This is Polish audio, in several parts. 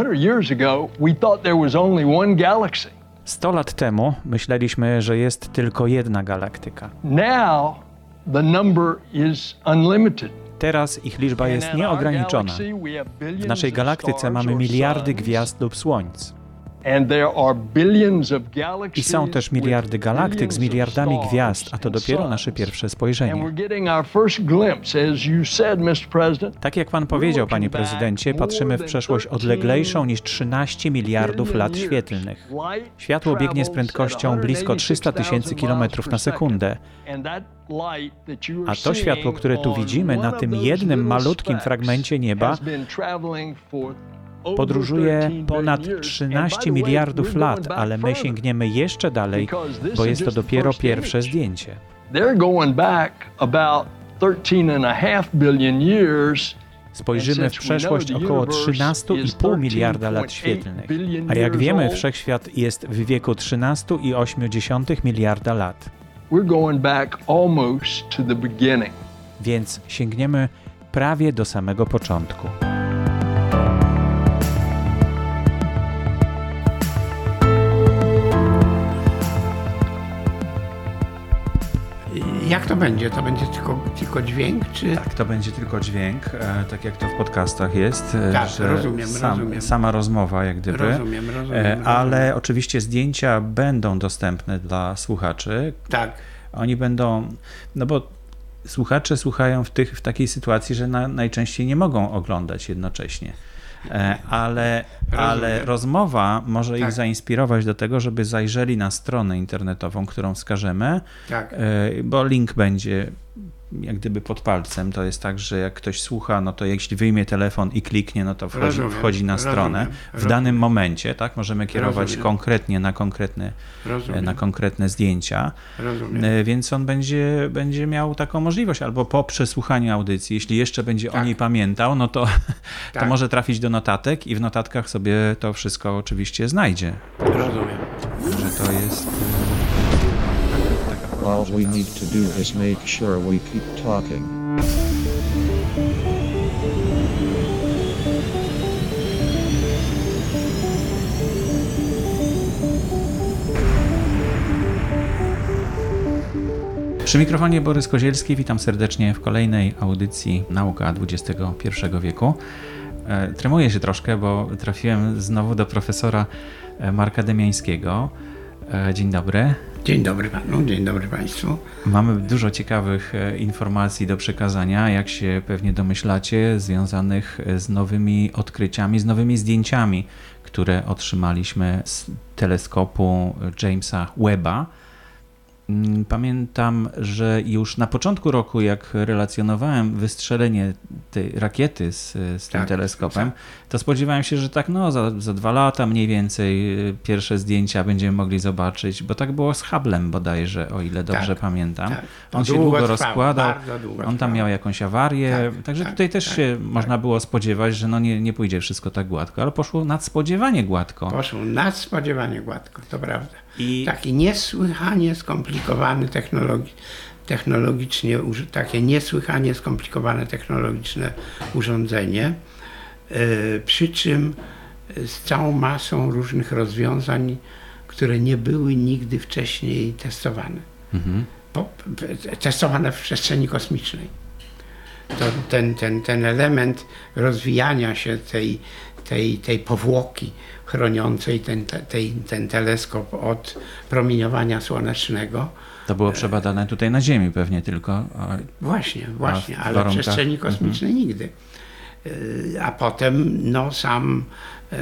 100 years ago, we thought there was only one galaxy. 100 lat temu myśleliśmy, że jest tylko jedna galaktyka. Now, the number is unlimited. Teraz ich liczba jest nieograniczona. W naszej galaktyce mamy miliardy gwiazd lub słońc. And there are billions of I są też miliardy galaktyk z miliardami gwiazd, a to dopiero nasze pierwsze spojrzenie. Tak jak pan powiedział, panie prezydencie, patrzymy w przeszłość odleglejszą niż 13 miliardów lat świetlnych. Światło biegnie z prędkością blisko 300 tysięcy kilometrów na sekundę. A to światło, które tu widzimy na tym jednym malutkim fragmencie nieba, podróżuje ponad 13 miliardów lat, ale my sięgniemy jeszcze dalej, bo jest to dopiero pierwsze zdjęcie. They're going back about 13 and a half billion years Spojrzymy w przeszłość około 13,5 miliarda lat świetlnych. A jak wiemy, wszechświat jest w wieku 13,8 miliarda lat. Więc sięgniemy prawie do samego początku. Jak to będzie? To będzie tylko, tylko dźwięk, czy... Tak, to będzie tylko dźwięk, e, tak jak to w podcastach jest, e, Tak, rozumiem, sam, rozumiem. sama rozmowa jak gdyby. Rozumiem, rozumiem, E, Ale rozumiem. oczywiście zdjęcia będą dostępne dla słuchaczy. Tak, Oni będą, no bo słuchacze słuchają w, tych, w takiej sytuacji, że na, najczęściej nie mogą oglądać jednocześnie. E, Ale, ale rozmowa może ich Tak. zainspirować do tego, żeby zajrzeli na stronę internetową, którą wskażemy, tak. e, bo link będzie jak gdyby pod palcem. To jest tak, że jak ktoś słucha, no to jeśli wyjmie telefon i kliknie, no to wchodzi, Rozumiem, wchodzi na rozumiem, stronę. W rozumiem. danym momencie, tak, możemy kierować Rozumiem. konkretnie na konkretne, Rozumiem, na konkretne zdjęcia. rozumiem. E, Więc on będzie, będzie miał taką możliwość, albo po przesłuchaniu audycji, jeśli jeszcze będzie o Tak. niej pamiętał, no to, to Tak. może trafić do notatek i w notatkach sobie to wszystko oczywiście znajdzie. Rozumiem. Że to jest. All we need to do is make sure we keep talking. Przy mikrofonie Borys Kozielski, witam serdecznie w kolejnej audycji Nauka XXI wieku. E, Tremuję się troszkę, bo trafiłem znowu do profesora e, Marka Demiańskiego. E, Dzień dobry. Dzień dobry panu, dzień dobry państwu. Mamy dużo ciekawych e, informacji do przekazania, jak się pewnie domyślacie, związanych e, z nowymi odkryciami, z nowymi zdjęciami, które otrzymaliśmy z teleskopu Jamesa Webba. Mm, Pamiętam, że już na początku roku, jak relacjonowałem wystrzelenie tej rakiety z, z tym Tak, teleskopem, tak. to spodziewałem się, że tak no, za, za dwa lata mniej więcej y, pierwsze zdjęcia będziemy mogli zobaczyć, bo tak było z Hubble'em bodajże, o ile dobrze Tak, pamiętam. tak. On się długo długo trwało, rozkładał, długo on tam miał jakąś awarię, Tak, także tak, tutaj też się można było spodziewać, że no nie, nie pójdzie wszystko tak gładko, ale poszło nadspodziewanie gładko. Poszło nadspodziewanie gładko, to prawda. I- Taki niesłychanie skomplikowany technologi technologicznie, takie niesłychanie skomplikowane technologiczne urządzenie, yy, przy czym yy, z całą masą różnych rozwiązań, które nie były nigdy wcześniej testowane. Mhm. Testowane w przestrzeni kosmicznej. To ten, ten, ten element rozwijania się tej, tej, tej powłoki chroniącej ten, te- tej, ten teleskop od promieniowania słonecznego. To było przebadane tutaj na Ziemi pewnie tylko. Właśnie, właśnie, w ale w warunkach- Mhm. przestrzeni kosmicznej nigdy. Yy, A potem no, sam yy,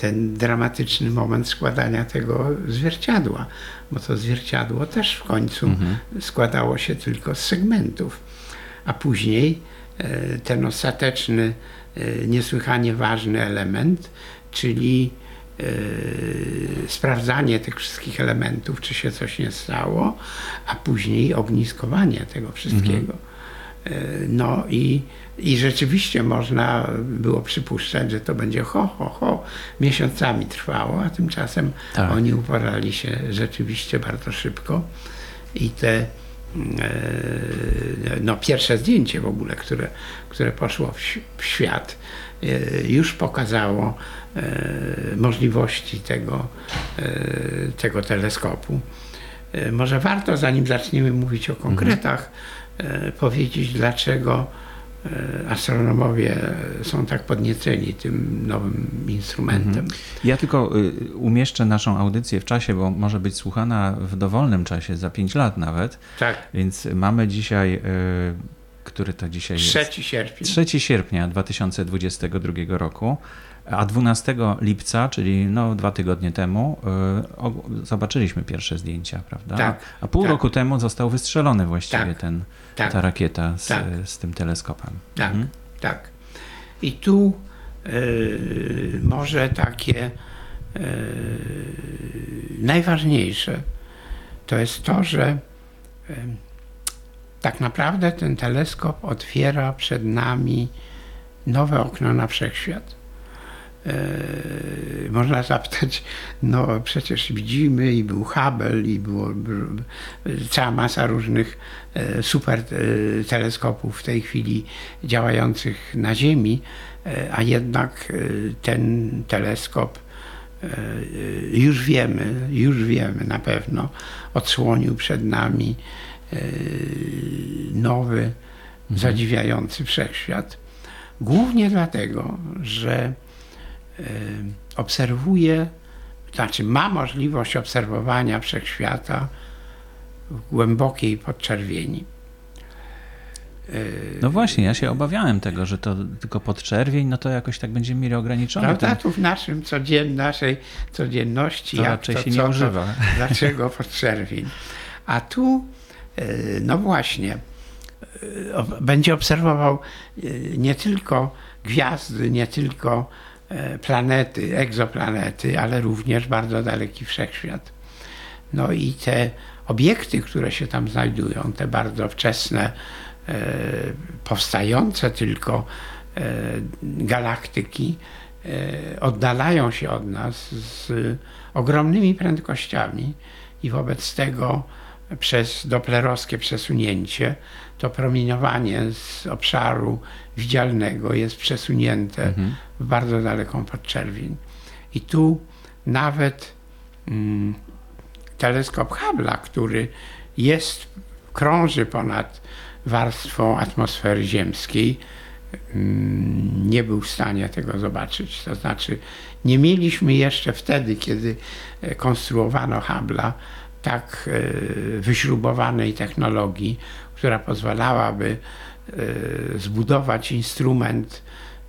ten dramatyczny moment składania tego zwierciadła, bo to zwierciadło też w końcu Mhm. składało się tylko z segmentów, a później yy, ten ostateczny, niesłychanie ważny element, czyli yy, sprawdzanie tych wszystkich elementów, czy się coś nie stało, a później ogniskowanie tego wszystkiego. Yy, No i, i rzeczywiście można było przypuszczać, że to będzie ho, ho, ho, miesiącami trwało, a tymczasem Tak. oni uporali się rzeczywiście bardzo szybko i te e, no, pierwsze zdjęcie w ogóle, które, które poszło w, świat, e, już pokazało e, możliwości tego, e, tego teleskopu. E, Może warto, zanim zaczniemy mówić o konkretach, e, powiedzieć, dlaczego e, astronomowie są tak podnieceni tym nowym instrumentem. Ja tylko y, umieszczę naszą audycję w czasie, bo może być słuchana w dowolnym czasie, za 5 lat nawet. Tak, Więc mamy dzisiaj, y, który to dzisiaj jest? 3 sierpnia. 3 sierpnia 2022 roku, a 12 lipca, czyli no dwa tygodnie temu, y, zobaczyliśmy pierwsze zdjęcia, prawda? Tak, A pół tak. roku temu został wystrzelony właściwie Tak, ten, tak, ta rakieta z, tak. z tym teleskopem. Tak, Mhm. tak. I tu y, może takie y, najważniejsze to jest to, że tak naprawdę ten teleskop otwiera przed nami nowe okno na wszechświat. E, można zapytać, no przecież widzimy i był Hubble i było, było cała masa różnych e, super teleskopów w tej chwili działających na Ziemi, a jednak ten teleskop już wiemy, już wiemy na pewno, odsłonił przed nami nowy, zadziwiający wszechświat. Głównie dlatego, że e, obserwuje, znaczy ma możliwość obserwowania wszechświata w głębokiej podczerwieni. E, No właśnie, ja się obawiałem tego, że to tylko podczerwień, no to jakoś tak będziemy mieli ograniczony Prawda? ten... Tu w naszym codzien, naszej codzienności, To raczej to, się nie co, to, używa. dlaczego podczerwień. A tu, e, no właśnie, e, będzie obserwował e, nie tylko gwiazdy, nie tylko e, planety, egzoplanety, ale również bardzo daleki wszechświat. No i te obiekty, które się tam znajdują, te bardzo wczesne, e, powstające tylko e, galaktyki, e, oddalają się od nas z ogromnymi prędkościami i wobec tego przez doplerowskie przesunięcie to promieniowanie z obszaru widzialnego jest przesunięte w bardzo daleką podczerwień. I tu nawet mm, teleskop Hubble'a, który jest, krąży ponad warstwą atmosfery ziemskiej, mm, nie był w stanie tego zobaczyć. To znaczy, nie mieliśmy jeszcze wtedy, kiedy e, konstruowano Hubble'a, tak e, wyśrubowanej technologii, która pozwalałaby e, zbudować instrument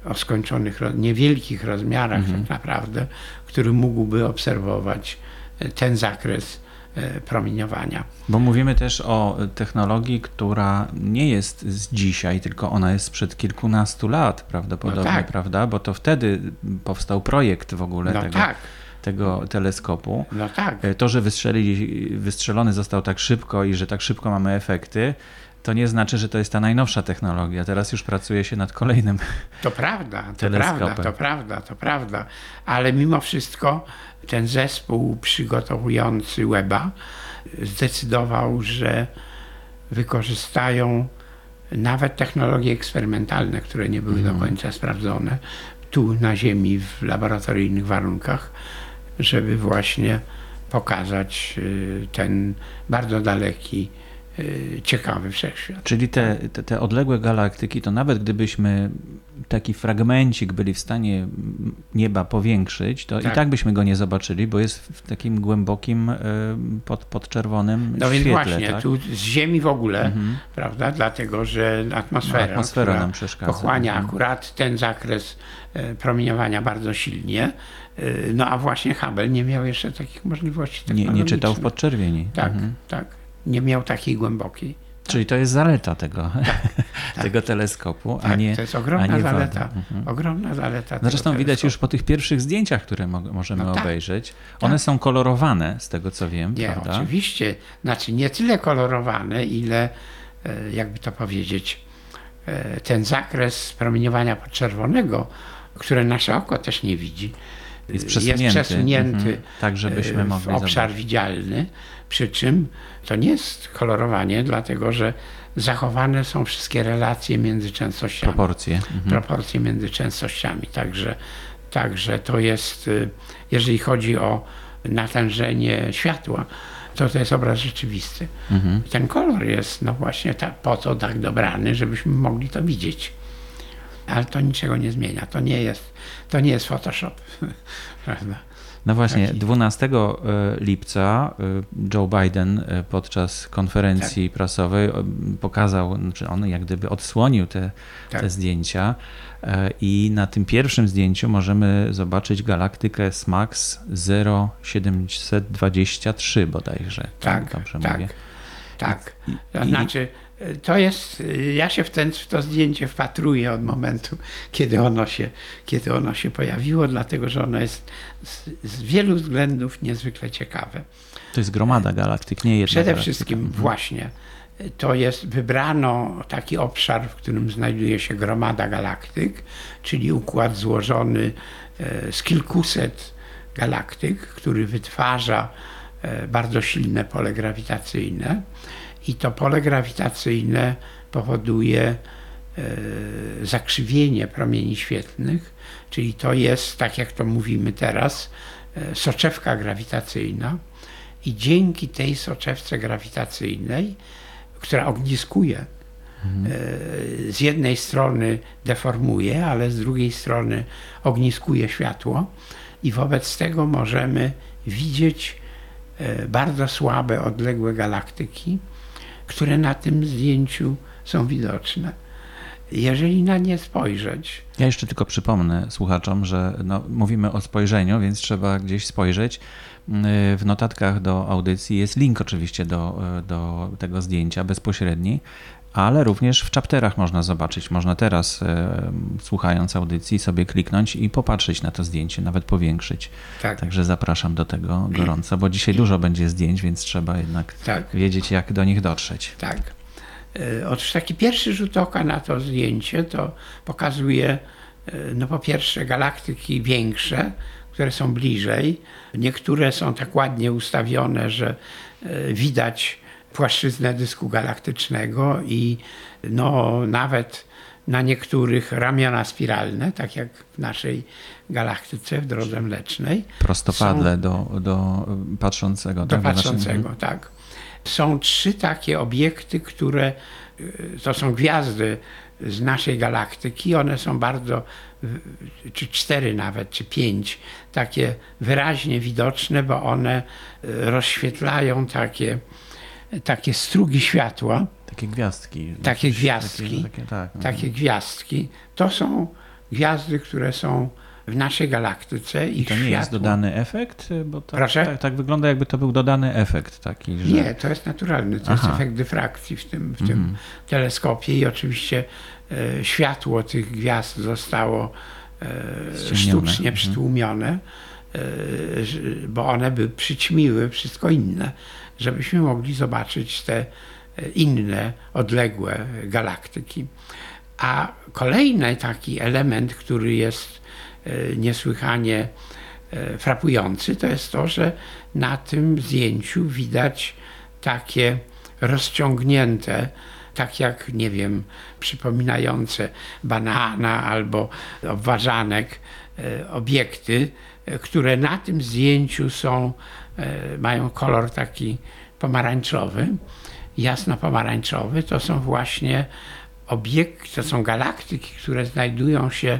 o skończonych, niewielkich rozmiarach tak naprawdę, który mógłby obserwować e, ten zakres promieniowania. Bo mówimy też o technologii, która nie jest z dzisiaj, tylko ona jest sprzed kilkunastu lat prawdopodobnie, No tak. prawda? Bo to wtedy powstał projekt w ogóle No tego, tak, tego teleskopu. no tak. E, To, że wystrzelili, wystrzelony został tak szybko i że tak szybko mamy efekty, to nie znaczy, że to jest ta najnowsza technologia. Teraz już pracuje się nad kolejnym. To prawda, to Teleskopem. prawda, to prawda, to prawda. Ale mimo wszystko ten zespół przygotowujący Weba zdecydował, że wykorzystają nawet technologie eksperymentalne, które nie były do końca sprawdzone, tu na Ziemi w laboratoryjnych warunkach, żeby właśnie pokazać y, ten bardzo daleki, y, ciekawy wszechświat. Czyli te, te, te odległe galaktyki, to nawet gdybyśmy taki fragmencik byli w stanie nieba powiększyć, to Tak. i tak byśmy go nie zobaczyli, bo jest w takim głębokim, e, pod, podczerwonym No więc świetle. właśnie, tak? tu z Ziemi w ogóle, prawda, dlatego że atmosfera, No, atmosfera nam przeszkadza. pochłania Mhm. akurat ten zakres e, promieniowania bardzo silnie, e, no a właśnie Hubble nie miał jeszcze takich możliwości nie, nie czytał w podczerwieni. Tak, Mhm. tak. Nie miał takiej głębokiej. Czyli to jest zaleta tego, tego teleskopu, a Tak, nie to jest a ogromna nie zaleta. Mhm. Ogromna zaleta. Zresztą widać już po tych pierwszych zdjęciach, które mo- możemy No tak. obejrzeć. One są kolorowane, z tego co wiem, Nie, prawda? oczywiście. Znaczy nie tyle kolorowane, ile, e, jakby to powiedzieć, e, ten zakres promieniowania podczerwonego, które nasze oko też nie widzi, Jest przesunięty. przesunięty Mhm. Tak, żebyśmy e, mogli w obszar zobaczyć. widzialny, przy czym to nie jest kolorowanie, dlatego że zachowane są wszystkie relacje między częstościami Proporcje. Mhm. proporcje między częstościami. Także, także to jest, y, jeżeli chodzi o natężenie światła, to to jest obraz rzeczywisty. Mhm. Ten kolor jest no właśnie ta, po to tak dobrany, żebyśmy mogli to widzieć. Ale to niczego nie zmienia. To nie jest, to nie jest Photoshop. Prawda? No właśnie, Taki- 12 lipca y, Joe Biden y, podczas konferencji Tak. prasowej pokazał, znaczy on jak gdyby odsłonił te, Tak. te zdjęcia i na tym pierwszym zdjęciu możemy zobaczyć galaktykę SMAX 0723 bodajże. Tak, Dobrze tak. mówię. Tak. I- znaczy, to jest, ja się w, ten, w to zdjęcie wpatruję od momentu, kiedy ono się, kiedy ono się pojawiło, dlatego że ono jest z, z wielu względów niezwykle ciekawe. To jest gromada galaktyk, nie jedna Przede galaktyka. wszystkim Mhm. właśnie to jest, wybrano taki obszar, w którym znajduje się gromada galaktyk, czyli układ złożony e, z kilkuset galaktyk, który wytwarza e, bardzo silne pole grawitacyjne i to pole grawitacyjne powoduje e, zakrzywienie promieni świetlnych, czyli to jest, tak jak to mówimy teraz, e, soczewka grawitacyjna. I dzięki tej soczewce grawitacyjnej, która ogniskuje, e, z jednej strony deformuje, ale z drugiej strony ogniskuje światło. I wobec tego możemy widzieć bardzo słabe, odległe galaktyki, które na tym zdjęciu są widoczne. Jeżeli na nie spojrzeć, Ja jeszcze tylko przypomnę słuchaczom, że no, mówimy o spojrzeniu, więc trzeba gdzieś spojrzeć. Yy, W notatkach do audycji jest link oczywiście do, yy, do tego zdjęcia bezpośredni, ale również w chapterach można zobaczyć. Można teraz, yy, słuchając audycji, sobie kliknąć i popatrzeć na to zdjęcie, nawet powiększyć. tak, Także zapraszam do tego gorąco, bo dzisiaj dużo będzie zdjęć, więc trzeba jednak tak. wiedzieć, jak do nich dotrzeć. Tak. E, Otóż taki pierwszy rzut oka na to zdjęcie to pokazuje, e, no po pierwsze, galaktyki większe, które są bliżej. Niektóre są tak ładnie ustawione, że e, widać płaszczyznę dysku galaktycznego i no nawet na niektórych ramiona spiralne, tak jak w naszej galaktyce w drodze mlecznej. Prostopadle do, do patrzącego. Do tak? naszym- patrzącego, tak. Są trzy takie obiekty, które y, to są gwiazdy z naszej galaktyki. One są bardzo, y, czy cztery nawet, czy pięć, takie wyraźnie widoczne, bo one y, rozświetlają takie, takie strugi światła, Takie gwiazdki. Takie gwiazdki. Takie, tak, takie gwiazdki. To są gwiazdy, które są w naszej galaktyce. I to nie jest światło- dodany efekt? Bo tak, Proszę? tak, tak wygląda, jakby to był dodany efekt taki, że... Nie, to jest naturalny, to Aha. Mhm. jest efekt dyfrakcji w tym, w tym teleskopie i oczywiście e, światło tych gwiazd zostało e, sztucznie Mhm. przytłumione, e, bo one by przyćmiły wszystko inne, żebyśmy mogli zobaczyć te e, inne, odległe galaktyki. A kolejny taki element, który jest e, niesłychanie e, frapujący, to jest to, że na tym zdjęciu widać takie rozciągnięte, tak jak, nie wiem, przypominające banana albo obwarzanek, obiekty, które na tym zdjęciu są, mają kolor taki pomarańczowy, jasno-pomarańczowy. To są właśnie obiekty, to są galaktyki, które znajdują się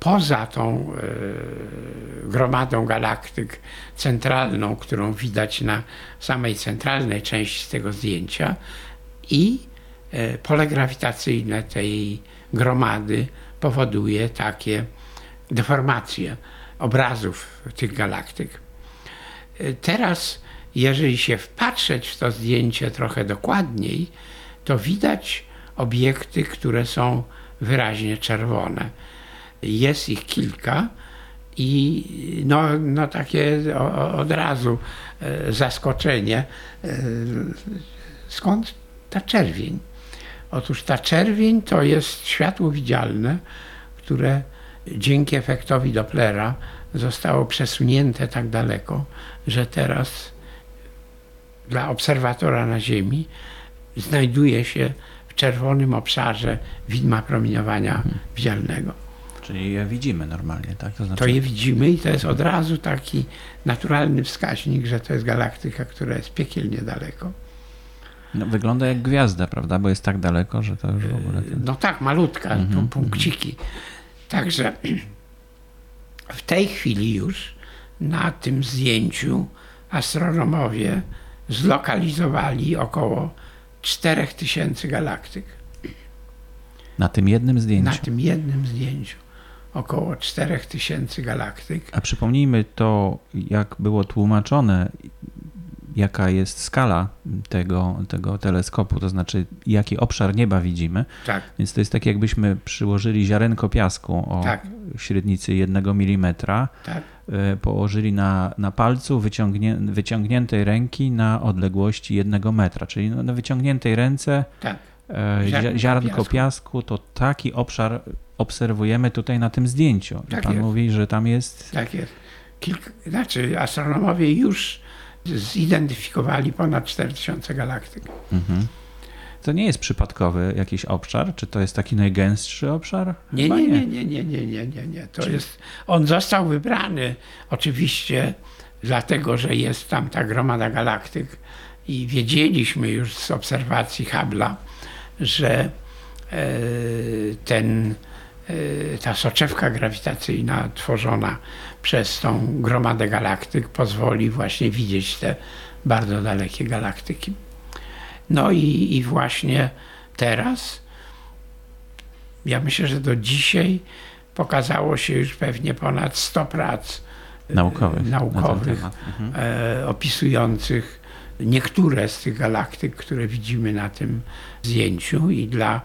poza tą e, gromadą galaktyk centralną, którą widać na samej centralnej części tego zdjęcia i e, pole grawitacyjne tej gromady powoduje takie deformacje obrazów tych galaktyk. Teraz, jeżeli się wpatrzeć w to zdjęcie trochę dokładniej, to widać obiekty, które są wyraźnie czerwone. Jest ich kilka i no, no takie od razu e, zaskoczenie. E, skąd ta czerwień? Otóż ta czerwień to jest światło widzialne, które dzięki efektowi Dopplera zostało przesunięte tak daleko, że teraz dla obserwatora na Ziemi znajduje się w czerwonym obszarze widma promieniowania widzialnego. Czyli je widzimy normalnie, tak? To znaczy, To je widzimy i to jest od razu taki naturalny wskaźnik, że to jest galaktyka, która jest piekielnie daleko. no, wygląda jak gwiazda, prawda? Bo jest tak daleko, że to już w ogóle... No tak, malutka, pu- punkciki. Także w tej chwili już na tym zdjęciu astronomowie zlokalizowali około 4000 galaktyk. Na tym jednym Na zdjęciu. tym jednym zdjęciu około 4000 galaktyk. A przypomnijmy to, jak było tłumaczone, jaka jest skala tego, tego teleskopu, to znaczy jaki obszar nieba widzimy. Tak, Więc to jest tak, jakbyśmy przyłożyli ziarenko piasku o Tak. średnicy 1 mm, tak, położyli na, na palcu wyciągnię, wyciągniętej ręki na odległości 1 metra. Czyli na wyciągniętej ręce tak. zia- Ziarnko ziarnko piasku. piasku, to taki obszar obserwujemy tutaj na tym zdjęciu. Tak pan jest. mówi, że tam jest Tak jest. Kilka, znaczy astronomowie już zidentyfikowali ponad 4000 galaktyk. Mhm. To nie jest przypadkowy jakiś obszar? Czy to jest taki najgęstszy obszar? Nie, nie, nie, nie, nie, nie, nie, nie, nie. To jest, on został wybrany oczywiście dlatego, że jest tam ta gromada galaktyk i wiedzieliśmy już z obserwacji Hubble'a, że e, ten, e, ta soczewka grawitacyjna tworzona przez tą gromadę galaktyk pozwoli właśnie widzieć te bardzo dalekie galaktyki. No i, i właśnie teraz ja myślę, że do dzisiaj pokazało się już pewnie ponad 100 prac e, Naukowych. na ten naukowych temat. Mhm. e, opisujących niektóre z tych galaktyk, które widzimy na tym zdjęciu i dla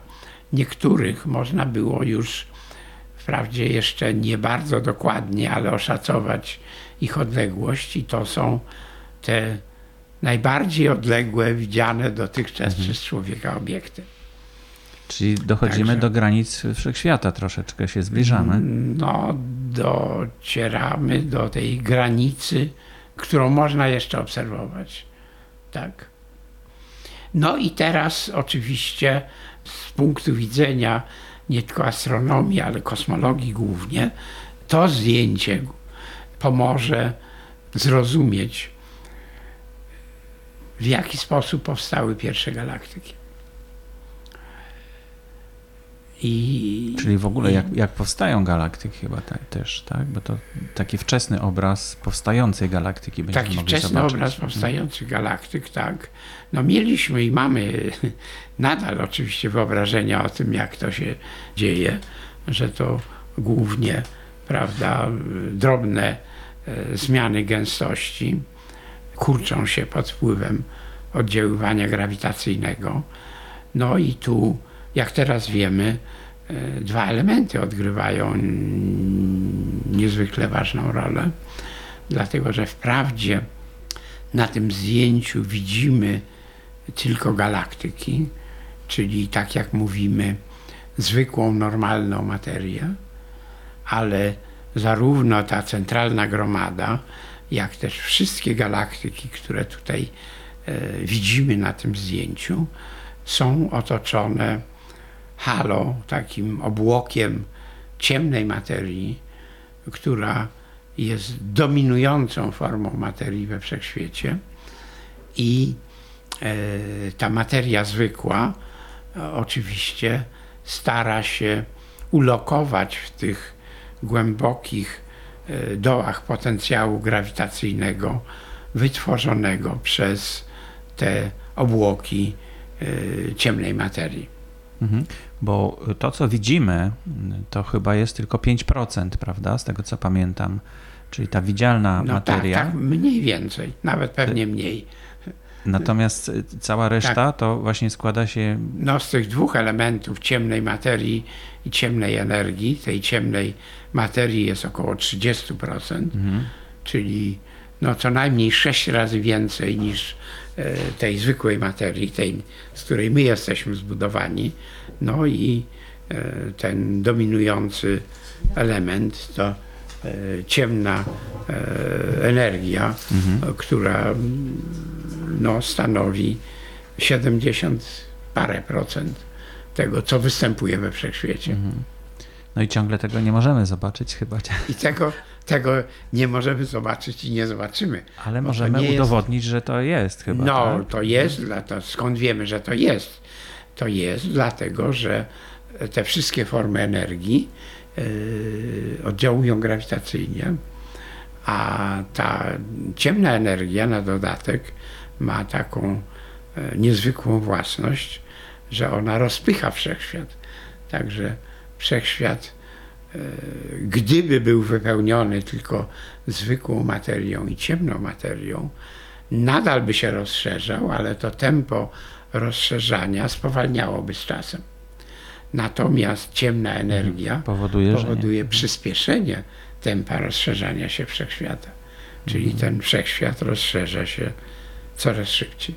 niektórych można było już wprawdzie jeszcze nie bardzo dokładnie, ale oszacować ich odległość i to są te najbardziej odległe widziane dotychczas Mhm. przez człowieka obiekty. Czyli dochodzimy Także- do granic wszechświata, troszeczkę się zbliżamy. No, docieramy do tej granicy, którą można jeszcze obserwować. Tak. No i teraz oczywiście z punktu widzenia nie tylko astronomii, ale kosmologii głównie, to zdjęcie pomoże zrozumieć, w jaki sposób powstały pierwsze galaktyki. I, Czyli w ogóle i- jak, jak powstają galaktyki chyba tak, też, tak? Bo to taki wczesny obraz powstającej galaktyki będziemy Taki wczesny zobaczyć. obraz powstających galaktyk, tak. No mieliśmy i mamy nadal oczywiście wyobrażenia o tym, jak to się dzieje, że to głównie, prawda, drobne e, zmiany gęstości kurczą się pod wpływem oddziaływania grawitacyjnego. No i tu, jak teraz wiemy, e, dwa elementy odgrywają niezwykle ważną rolę, dlatego że wprawdzie na tym zdjęciu widzimy tylko galaktyki, czyli tak jak mówimy, zwykłą, normalną materię, ale zarówno ta centralna gromada, jak też wszystkie galaktyki, które tutaj e, widzimy na tym zdjęciu, są otoczone halo, takim obłokiem ciemnej materii, która jest dominującą formą materii we wszechświecie. I e, ta materia zwykła e, oczywiście stara się ulokować w tych głębokich dołach potencjału grawitacyjnego wytworzonego przez te obłoki e, ciemnej materii. Mhm. Bo to, co widzimy, to chyba jest tylko 5%, prawda? Z tego, co pamiętam. Czyli ta widzialna No materia. tak, tak, mniej więcej, nawet pewnie mniej. Natomiast y, cała reszta Tak. to właśnie składa się. No z tych dwóch elementów ciemnej materii i ciemnej energii, tej ciemnej materii jest około 30%, Mhm. czyli no co najmniej 6 razy więcej niż e, tej zwykłej materii, tej, z której my jesteśmy zbudowani. No i e, ten dominujący element to ciemna e, energia, Mhm. która no, stanowi 70 parę procent tego, co występuje we wszechświecie. Mhm. No i ciągle tego nie możemy zobaczyć chyba, I tego, tego nie możemy zobaczyć i nie zobaczymy. ale możemy nie jest- udowodnić, że to jest chyba. No, tak? to jest, to skąd wiemy, że to jest? To jest dlatego, że te wszystkie formy energii oddziałują grawitacyjnie, a ta ciemna energia na dodatek ma taką e, niezwykłą własność, że ona rozpycha wszechświat. Także wszechświat, e, gdyby był wypełniony tylko zwykłą materią i ciemną materią, nadal by się rozszerzał, ale to tempo rozszerzania spowalniałoby z czasem. Natomiast ciemna energia Powoduje, że nie. powoduje przyspieszenie tempa rozszerzania się wszechświata. Czyli Mhm. ten wszechświat rozszerza się coraz szybciej.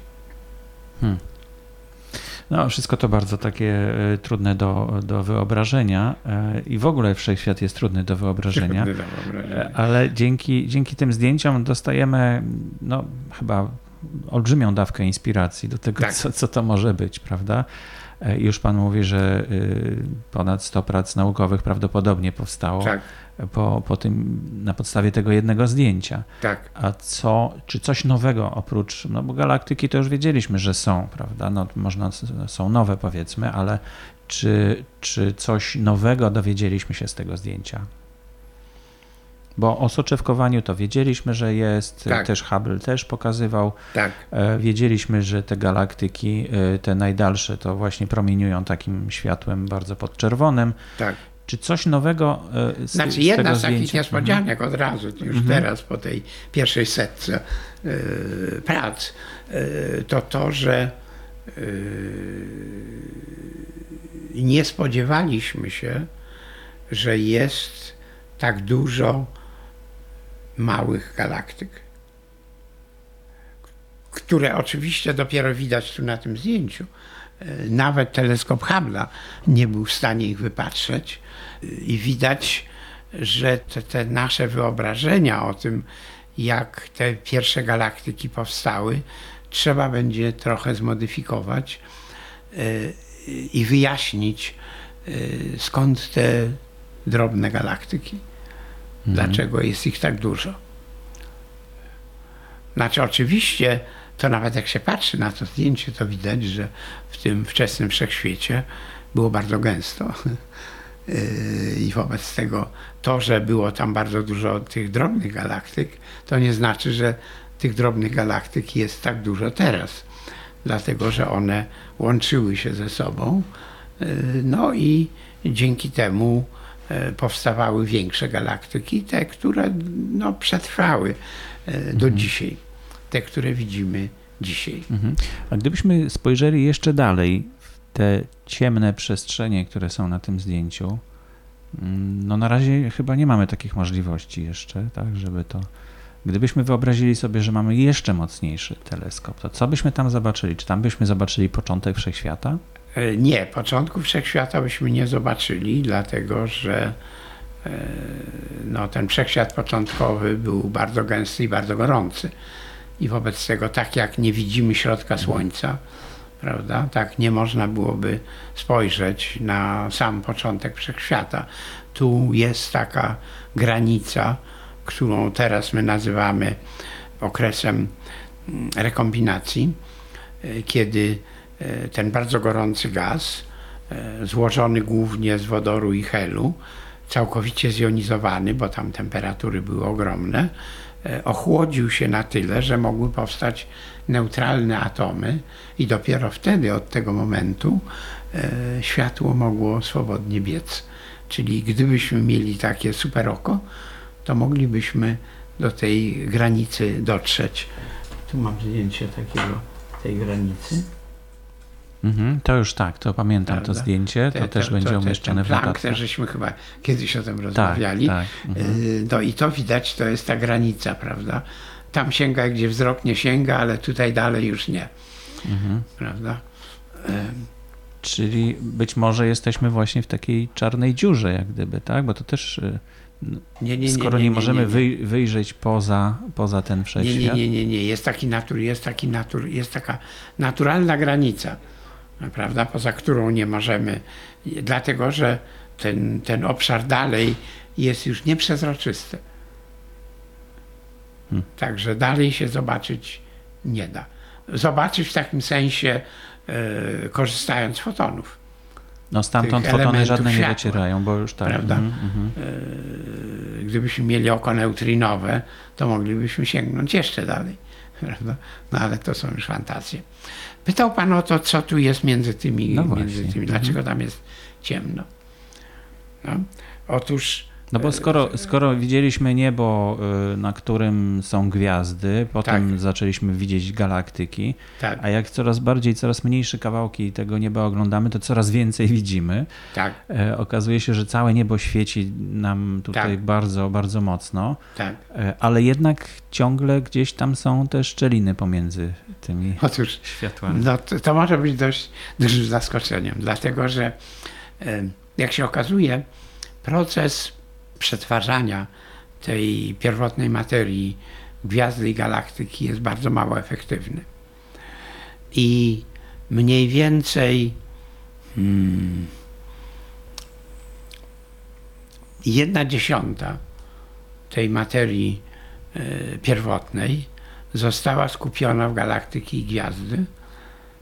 No, wszystko to bardzo takie e, trudne do, do wyobrażenia e, i w ogóle wszechświat jest trudny do wyobrażenia. Trudne do wyobrażenia. E, Ale dzięki, dzięki tym zdjęciom dostajemy, no, chyba olbrzymią dawkę inspiracji do tego, Tak. co, co to może być, prawda? E, Już pan mówi, że y, ponad 100 prac naukowych prawdopodobnie powstało Tak, po, po tym, na podstawie tego jednego zdjęcia. tak. A co, czy coś nowego oprócz, no bo galaktyki to już wiedzieliśmy, że są, prawda? No można, są nowe powiedzmy, ale czy, czy coś nowego dowiedzieliśmy się z tego zdjęcia? Bo o soczewkowaniu to wiedzieliśmy, że jest, Tak. też Hubble też pokazywał. Tak, E, Wiedzieliśmy, że te galaktyki, e, te najdalsze, to właśnie promieniują takim światłem bardzo podczerwonym. tak. Czy coś nowego e, z, Znaczy z jedna z takich zdjęcia? niespodzianek od razu, już teraz po tej pierwszej setce y, prac, y, to to, że y, nie spodziewaliśmy się, że jest tak dużo małych galaktyk, które oczywiście dopiero widać tu na tym zdjęciu. Y, Nawet teleskop Hubble'a nie był w stanie ich wypatrzeć y, i widać, że te, te nasze wyobrażenia o tym, jak te pierwsze galaktyki powstały, trzeba będzie trochę zmodyfikować y, i wyjaśnić, skąd te drobne galaktyki, dlaczego jest ich tak dużo. Znaczy, oczywiście, to nawet jak się patrzy na to zdjęcie, to widać, że w tym wczesnym wszechświecie było bardzo gęsto. Yy, I wobec tego to, że było tam bardzo dużo tych drobnych galaktyk, to nie znaczy, że tych drobnych galaktyk jest tak dużo teraz. Dlatego, że one łączyły się ze sobą. Yy, No i dzięki temu powstawały większe galaktyki, te, które no, przetrwały e, do dzisiaj. Te, które widzimy dzisiaj. Mhm. A gdybyśmy spojrzeli jeszcze dalej w te ciemne przestrzenie, które są na tym zdjęciu, mm, no na razie chyba nie mamy takich możliwości jeszcze, tak, żeby to. Gdybyśmy wyobrazili sobie, że mamy jeszcze mocniejszy teleskop, to co byśmy tam zobaczyli? Czy tam byśmy zobaczyli początek wszechświata? E, Nie, początku wszechświata byśmy nie zobaczyli, dlatego że e, no, ten wszechświat początkowy był bardzo gęsty i bardzo gorący. I wobec tego, tak jak nie widzimy środka Słońca, prawda, tak nie można byłoby spojrzeć na sam początek wszechświata. Tu jest taka granica, którą teraz my nazywamy okresem mm, rekombinacji, e, kiedy ten bardzo gorący gaz, e, złożony głównie z wodoru i helu, całkowicie zjonizowany, bo tam temperatury były ogromne, e, ochłodził się na tyle, że mogły powstać neutralne atomy i dopiero wtedy, od tego momentu, e, światło mogło swobodnie biec. Czyli gdybyśmy mieli takie super oko, to moglibyśmy do tej granicy dotrzeć. Tu mam zdjęcie takiego, tej granicy. Mhm, to już tak, to pamiętam to Prawda? zdjęcie, to Te- też te- będzie te- umieszczone w ten Planck, notatkach. też żeśmy chyba kiedyś o tym Tak, rozmawiali. tak. Mhm. Y, No i to widać, to jest ta granica, prawda? Tam sięga, gdzie wzrok nie sięga, ale tutaj dalej już nie. Mhm. Prawda? Czyli być może jesteśmy właśnie w takiej czarnej dziurze, jak gdyby, tak? Bo to też y, Nie, nie, nie, Skoro nie, nie, możemy nie, nie. wyj- wyjrzeć poza, poza ten Nie, wszechświat. nie, nie, nie, nie. Jest taki natur, jest taki natur, jest taka naturalna granica, prawda, poza którą nie możemy, dlatego że ten, ten obszar dalej jest już nieprzezroczysty. Hmm. Także dalej się zobaczyć nie da. Zobaczyć w takim sensie, e, korzystając z fotonów. No stamtąd fotony żadne nie światła. docierają, bo już tak. Prawda? E, Gdybyśmy mieli oko neutrinowe, to moglibyśmy sięgnąć jeszcze dalej. Prawda? No ale to są już fantazje. Pytał Pan o to, co tu jest między tymi, No między tymi dlaczego tam jest ciemno. No. Otóż No bo skoro, skoro widzieliśmy niebo, y, na którym są gwiazdy, potem Tak. zaczęliśmy widzieć galaktyki, tak, a jak coraz bardziej, coraz mniejsze kawałki tego nieba oglądamy, to coraz więcej widzimy. tak, E, okazuje się, że całe niebo świeci nam tutaj Tak. bardzo, bardzo mocno, tak. e, ale jednak ciągle gdzieś tam są te szczeliny pomiędzy tymi Otóż światłami. No, to, to może być dość dużym zaskoczeniem, dlatego że e, jak się okazuje, proces przetwarzania tej pierwotnej materii gwiazdy i galaktyki jest bardzo mało efektywny. I mniej więcej hmm, jedna dziesiąta tej materii e, pierwotnej została skupiona w galaktyki i gwiazdy,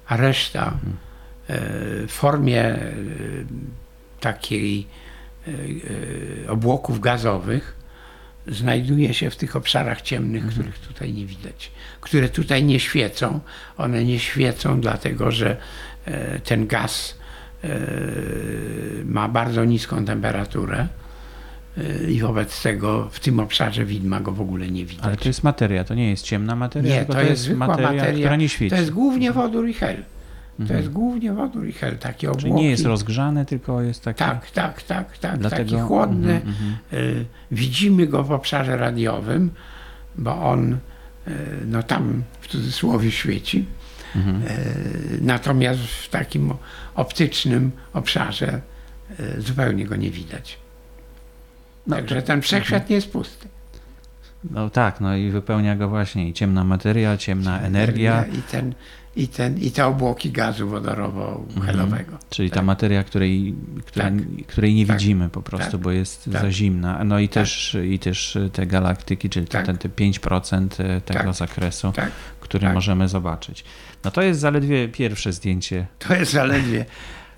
a reszta e, w formie e, takiej obłoków gazowych znajduje się w tych obszarach ciemnych, których tutaj nie widać, które tutaj nie świecą. One nie świecą dlatego, że e, ten gaz e, ma bardzo niską temperaturę e, i wobec tego w tym obszarze widma go w ogóle nie widać. Ale to jest materia, to nie jest ciemna materia, Nie, to jest zwykła materia, która nie świeci. To jest głównie wodór i hel. To Mhm. jest głównie wodór i hel, takie obłoki. Czyli nie jest rozgrzane, tylko jest taki... Tak, tak, tak, tak. Dlatego- Taki chłodny. Mhm, mhm. Y, widzimy go w obszarze radiowym, bo on y, no tam w cudzysłowie świeci. Mhm. Y, natomiast w takim optycznym obszarze zupełnie go nie widać. No, Także to- ten wszechświat nie jest pusty. No tak, no i wypełnia go właśnie i ciemna materia, ciemna energia, I, ten, i, ten, I te obłoki gazu wodorowo-helowego. czyli ta Tak. materia, której, która, Tak. której nie Tak. widzimy po prostu, Tak. bo jest Tak. za zimna. No i Tak. też, i też te galaktyki, czyli Tak. te, te 5% tego Tak. zakresu, który możemy zobaczyć. No to jest zaledwie pierwsze zdjęcie, To jest zaledwie,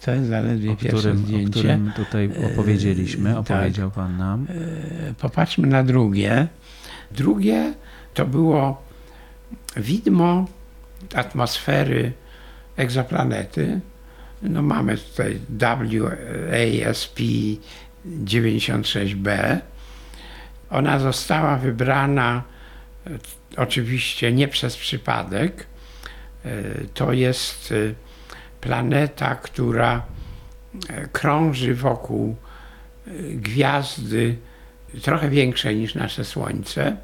to jest zaledwie o pierwsze którym, o zdjęcie. którym tutaj opowiedzieliśmy, tak. opowiedział Pan nam. E, Popatrzmy na drugie. Drugie to było widmo atmosfery egzoplanety. No mamy tutaj WASP 96b. Ona została wybrana e, oczywiście nie przez przypadek. E, To jest e, planeta, która krąży wokół gwiazdy trochę większej niż nasze Słońce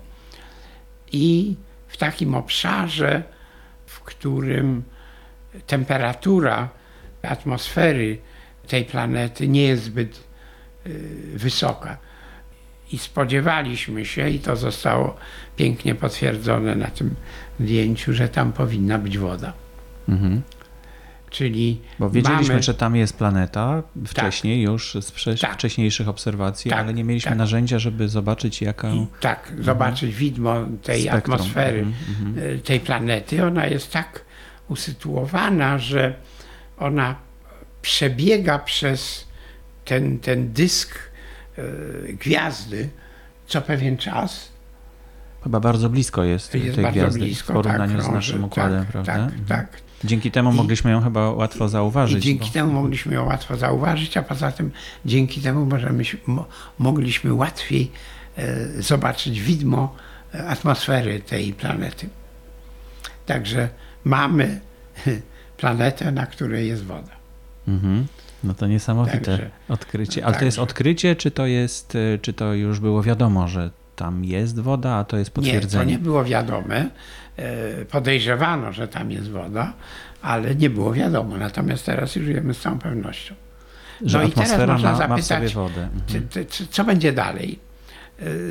i w takim obszarze, którym temperatura atmosfery tej planety nie jest zbyt y, wysoka. I spodziewaliśmy się, i to zostało pięknie potwierdzone na tym zdjęciu, że tam powinna być woda. Mhm. Czyli Bo wiedzieliśmy, mamy, że tam jest planeta wcześniej już z wcze- Tak. wcześniejszych obserwacji, Tak, ale nie mieliśmy tak. narzędzia, żeby zobaczyć jaką tak, zobaczyć widmo tej spektrum. atmosfery Mhm, mhm. y, tej planety. Ona jest tak usytuowana, że ona przebiega przez ten, ten dysk y, gwiazdy co pewien czas. Chyba bardzo blisko jest, Jest tej bardzo gwiazdy blisko. w porównaniu tak, z krąży. naszym układem, tak, prawda? Tak, Mhm. tak. Dzięki temu I- mogliśmy ją chyba łatwo I zauważyć. dzięki bo... temu mogliśmy ją łatwo zauważyć, a poza tym dzięki temu możemy, mogliśmy łatwiej e, zobaczyć widmo e, atmosfery tej planety. Także mamy planetę, na której jest woda. Mhm. No to niesamowite Także- odkrycie. Ale to jest także- odkrycie, czy to jest, y, czy to już było wiadomo, że tam jest woda, a to jest Nie, to potwierdzenie? nie było wiadome. E, Podejrzewano, że tam jest woda, ale nie było wiadomo. Natomiast teraz już wiemy z całą pewnością. że No i teraz można zapytać, Mhm. Co będzie dalej?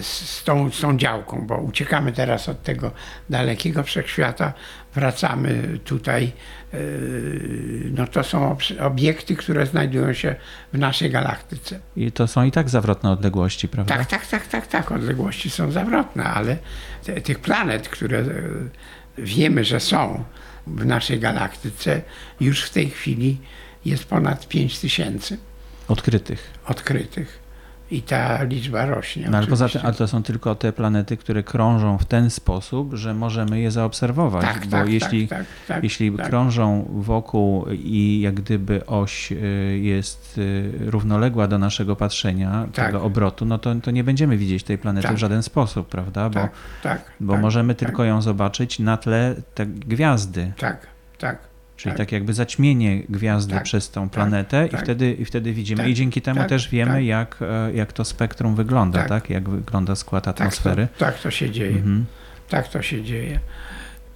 z, z, tą, z tą działką, bo uciekamy teraz od tego dalekiego wszechświata, wracamy tutaj. yy, No to są obiekty, które znajdują się w naszej galaktyce. I to są i tak zawrotne odległości, prawda? Tak, tak, tak, tak, tak. Odległości są zawrotne, ale te, tych planet, które e, wiemy, że są w naszej galaktyce, już w tej chwili jest ponad 5 tysięcy Odkrytych. odkrytych. I ta liczba rośnie. No, ale poza tym, ale to są tylko te planety, które krążą w ten sposób, że możemy je zaobserwować. Tak, bo tak, jeśli, tak, tak, tak, jeśli tak. krążą wokół i jak gdyby oś y, jest y, równoległa do naszego patrzenia, Tak. tego obrotu, no to, to nie będziemy widzieć tej planety Tak. w żaden sposób, prawda? Bo, tak, tak, bo tak, możemy tak, tylko ją zobaczyć na tle te gwiazdy. Tak, tak. Czyli tak. tak, jakby zaćmienie gwiazdy Tak, przez tą tak, planetę i, tak. wtedy, i wtedy widzimy. Tak, I dzięki temu tak, też wiemy, jak, e, jak to spektrum wygląda, tak. Jak wygląda skład Tak to, atmosfery. tak to się dzieje. Mhm. Tak to się dzieje.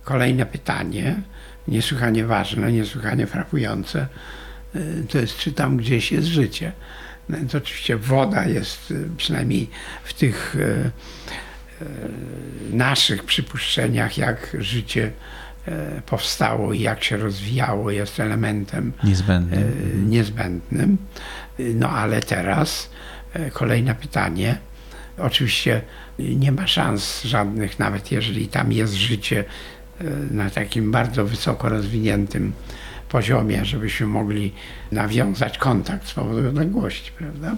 Kolejne pytanie, niesłychanie ważne, niesłychanie frapujące, y, to jest, czy tam gdzieś jest życie. No, to oczywiście woda jest, y, przynajmniej w tych naszych przypuszczeniach, jak życie powstało i jak się rozwijało, jest elementem e, niezbędnym. Y, No ale teraz e, kolejne pytanie. Oczywiście nie ma szans żadnych, nawet jeżeli tam jest życie e, na takim bardzo wysoko rozwiniętym poziomie, żebyśmy mogli nawiązać kontakt z powodu odległości, prawda?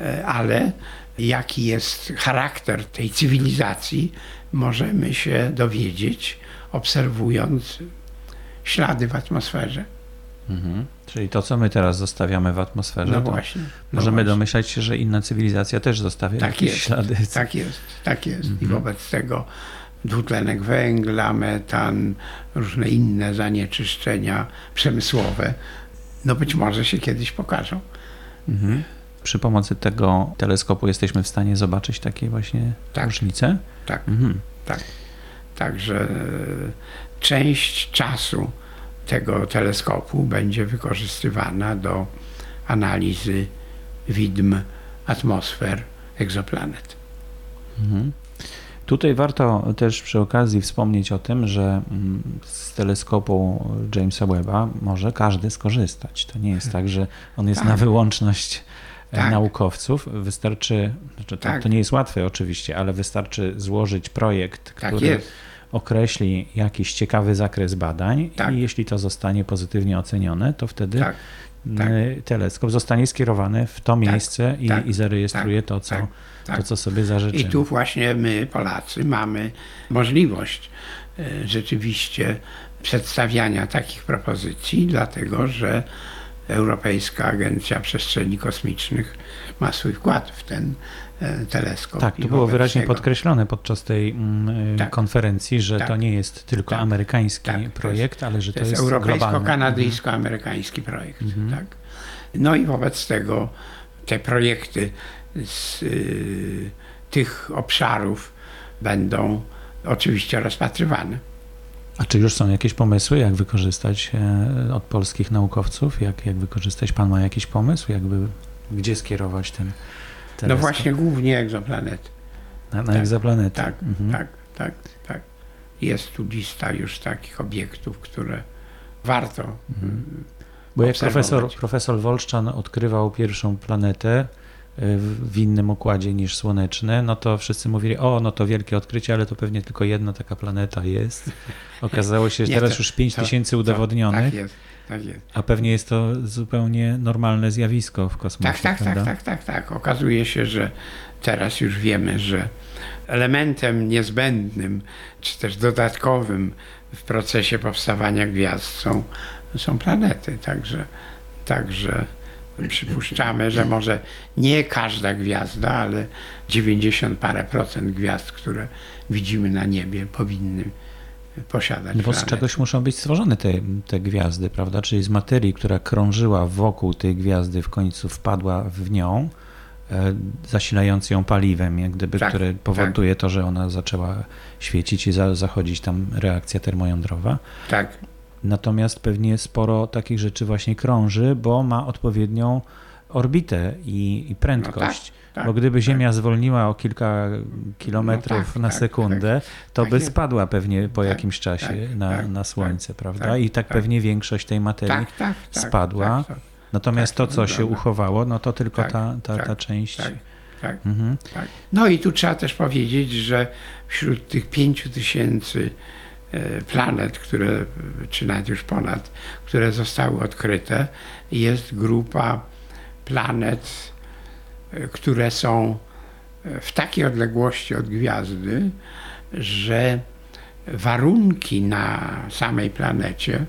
E, Ale jaki jest charakter tej cywilizacji, możemy się dowiedzieć, obserwując ślady w atmosferze. Mhm. Czyli to, co my teraz zostawiamy w atmosferze, No właśnie. no możemy właśnie. domyślać się, że inna cywilizacja też zostawia Tak jakieś jest, ślady. tak jest, tak jest. I Mhm. wobec tego dwutlenek węgla, metan, różne inne zanieczyszczenia przemysłowe, no być może się kiedyś pokażą. Mhm. Przy pomocy tego teleskopu jesteśmy w stanie zobaczyć takie właśnie Tak. różnice. Tak, Mhm. tak. Także e, część czasu tego teleskopu będzie wykorzystywana do analizy widm atmosfer egzoplanet. Mhm. Tutaj warto też przy okazji wspomnieć o tym, że mm, z teleskopu Jamesa Webba może każdy skorzystać. To nie jest tak, że on jest Tak. na wyłączność Tak. naukowców. Wystarczy, znaczy to, Tak. to nie jest łatwe oczywiście, ale wystarczy złożyć projekt, Tak który jest. określi jakiś ciekawy zakres badań Tak. i jeśli to zostanie pozytywnie ocenione, to wtedy Tak, tak. y, teleskop zostanie skierowany w to miejsce i, tak, i zarejestruje tak, to, co, tak, tak. to, co sobie zażyczymy. I tu właśnie my, Polacy, mamy możliwość e, rzeczywiście przedstawiania takich propozycji, dlatego że Europejska Agencja Przestrzeni Kosmicznych ma swój wkład w ten e, teleskop. Tak, to było wyraźnie tego- podkreślone podczas tej mm, y, Tak. konferencji, że Tak. to nie jest tylko Tak. amerykański Tak, jest- projekt, ale że To to, jest. Mhm. europejsko-kanadyjsko-amerykański projekt. Tak. No i wobec tego te projekty z y, tych obszarów będą oczywiście rozpatrywane. A czy już są jakieś pomysły, jak wykorzystać e, od polskich naukowców? Jak, jak wykorzystać? Pan ma jakiś pomysł? Jakby, gdzie skierować ten No teleskop? właśnie głównie egzoplanety. Na, na tak, egzoplanety. Tak, Mhm. tak, tak, tak. Jest tu lista już takich obiektów, które warto. Mhm. Bo jak profesor, profesor Wolszczan odkrywał pierwszą planetę w innym układzie niż słoneczny, no to wszyscy mówili, o, no to wielkie odkrycie, ale to pewnie tylko jedna taka planeta jest. Okazało się, że teraz to- już 5 to- tysięcy to- udowodnionych, Tak jest, tak jest. a pewnie jest to zupełnie normalne zjawisko w kosmosie, Tak, tak, tak, prawda? tak, tak, tak. Okazuje się, że teraz już wiemy, że elementem niezbędnym, czy też dodatkowym w procesie powstawania gwiazd są, są planety. Także, także przypuszczamy, że może nie każda gwiazda, ale 90 parę procent gwiazd, które widzimy na niebie, powinny posiadać No bo z czegoś muszą być stworzone te, te gwiazdy, prawda? Czyli z materii, która krążyła wokół tej gwiazdy, w końcu wpadła w nią, e, zasilając ją paliwem, jak gdyby, Tak, które powoduje to, że ona zaczęła świecić i za, zachodzić tam reakcja termojądrowa. Tak, Natomiast pewnie sporo takich rzeczy właśnie krąży, bo ma odpowiednią orbitę i, i prędkość. tak, Bo gdyby tak. Ziemia zwolniła o kilka kilometrów No tak, na tak, sekundę, to Tak by jest. spadła pewnie po Tak, jakimś czasie tak, na, tak, na tak, Słońce, prawda? tak, I tak, tak. pewnie większość tej materii Tak, tak, tak, spadła. Tak, tak, Natomiast tak, to, co się wygląda. uchowało, no to tylko Tak, ta, ta, ta tak, część. tak, tak, Mhm. tak. No i tu trzeba też powiedzieć, że wśród tych pięciu tysięcy planet, które, czy nawet już ponad, które zostały odkryte, jest grupa planet, e, które są e, w takiej odległości od gwiazdy, że warunki na samej planecie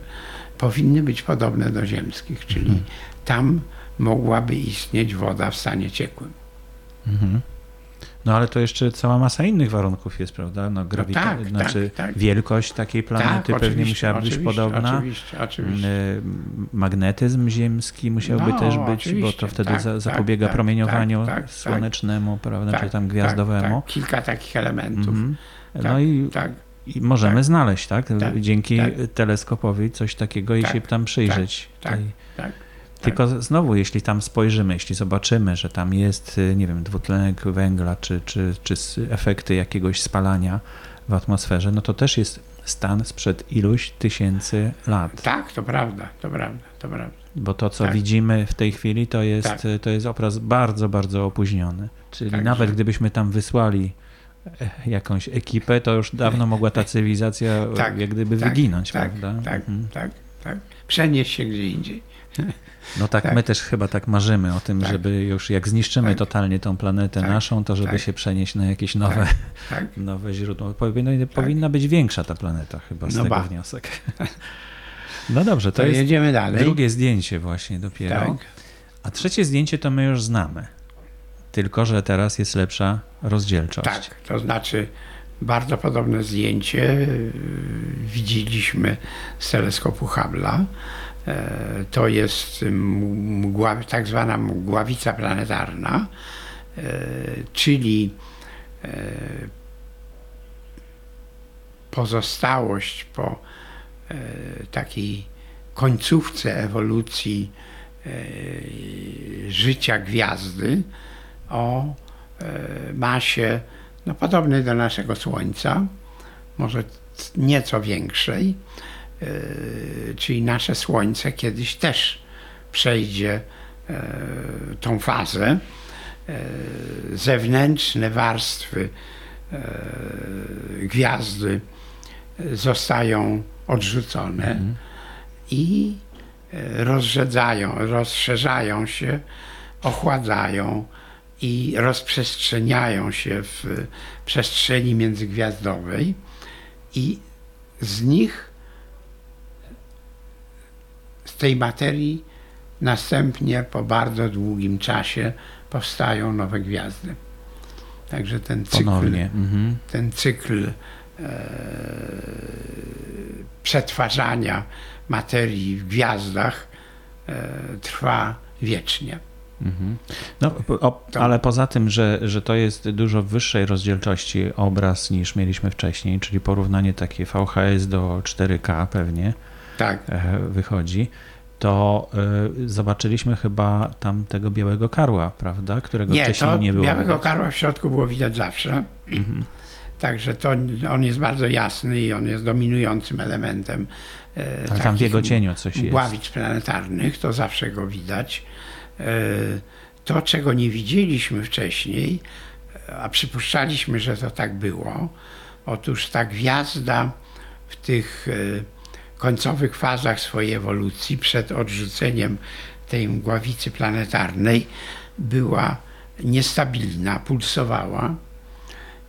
powinny być podobne do ziemskich, czyli tam mogłaby istnieć woda w stanie ciekłym. Mhm. No ale to jeszcze cała masa innych warunków jest, prawda? No, grawita- tak, znaczy tak, tak. wielkość takiej planety pewnie oczywiście, musiała być podobna. Oczywiście, oczywiście. Y, Magnetyzm ziemski musiałby No, też być, bo to wtedy tak, za, tak, zapobiega tak, promieniowaniu tak, tak, słonecznemu, prawda, czy Tak, tam tak, gwiazdowemu. Tak, kilka takich elementów. Mhm. No Tak, i, tak, i możemy tak. znaleźć, tak? Tak, Dzięki tak. teleskopowi coś takiego i Tak, się tam przyjrzeć. tak, tej- tak. Tylko z- znowu, jeśli tam spojrzymy, jeśli zobaczymy, że tam jest, y, nie wiem, dwutlenek węgla, czy, czy, czy efekty jakiegoś spalania w atmosferze, no to też jest stan sprzed iluś tysięcy lat. Tak, to prawda, to prawda, to prawda. Bo to, co Tak. widzimy w tej chwili, to jest, Tak. y, to jest obraz bardzo, bardzo opóźniony. Czyli Także- nawet gdybyśmy tam wysłali e, jakąś ekipę, to już dawno mogła ta cywilizacja Tak, jak gdyby tak, wyginąć, tak, prawda? Tak, Mhm. tak, tak. Przenieść się gdzie indziej. No tak, Tak. my też chyba tak marzymy o tym, Tak. żeby już jak zniszczymy Tak. totalnie tą planetę Tak. naszą, to żeby Tak. się przenieść na jakieś nowe, Tak, tak. nowe źródło. Powinno, powinna być większa ta planeta chyba z No tego ba. wniosek. No dobrze, to To jest jedziemy dalej. drugie zdjęcie właśnie dopiero. A trzecie zdjęcie to my już znamy. Tylko, że teraz jest lepsza rozdzielczość. Tak, to znaczy bardzo podobne zdjęcie yy, widzieliśmy z teleskopu Hubble'a. E, To jest mgła, tak zwana mgławica planetarna, e, czyli e, pozostałość po takiej końcówce ewolucji życia gwiazdy o masie no, podobnej do naszego Słońca, może nieco większej, czyli nasze Słońce kiedyś też przejdzie e, tą fazę. E, Zewnętrzne warstwy e, gwiazdy zostają odrzucone i e, rozrzedzają, rozszerzają się, ochładzają i rozprzestrzeniają się w przestrzeni międzygwiazdowej i z nich, tej materii następnie po bardzo długim czasie powstają nowe gwiazdy. Także ten cykl, Ponownie. Mhm. ten cykl e, przetwarzania materii w gwiazdach e, trwa wiecznie. Mhm. No, o, ale poza tym, że, że to jest dużo wyższej rozdzielczości obraz niż mieliśmy wcześniej, czyli porównanie takie VHS do 4K pewnie Tak, e, wychodzi, to e, zobaczyliśmy chyba tam tego białego karła, prawda? Którego nie, wcześniej to nie było. białego widać. karła w środku było widać zawsze. Także to on jest bardzo jasny i on jest dominującym elementem. Ale tam w jego cieniu coś jest. Mgławic planetarnych, to zawsze go widać. To, czego nie widzieliśmy wcześniej, a przypuszczaliśmy, że to tak było, otóż ta gwiazda w tych końcowych fazach swojej ewolucji, przed odrzuceniem tej mgławicy planetarnej, była niestabilna, pulsowała.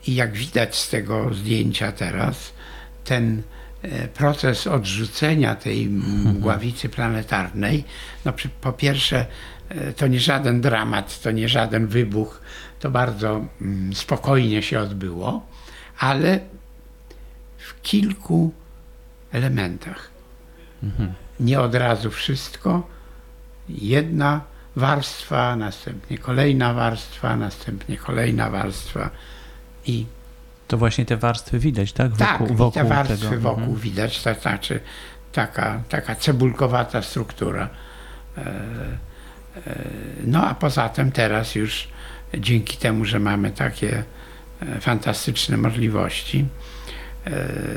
I jak widać z tego zdjęcia teraz, ten e, proces odrzucenia tej mgławicy planetarnej, no po pierwsze, e, to nie żaden dramat, to nie żaden wybuch, to bardzo mm, spokojnie się odbyło, ale w kilku elementach. Nie od razu wszystko, jedna warstwa, następnie kolejna warstwa, następnie kolejna warstwa i To właśnie te warstwy widać, tak? tak, Wokół, i wokół te warstwy tego. wokół Mhm. widać, to znaczy taka, taka cebulkowata struktura. E, e, No a poza tym teraz już dzięki temu, że mamy takie e, fantastyczne możliwości,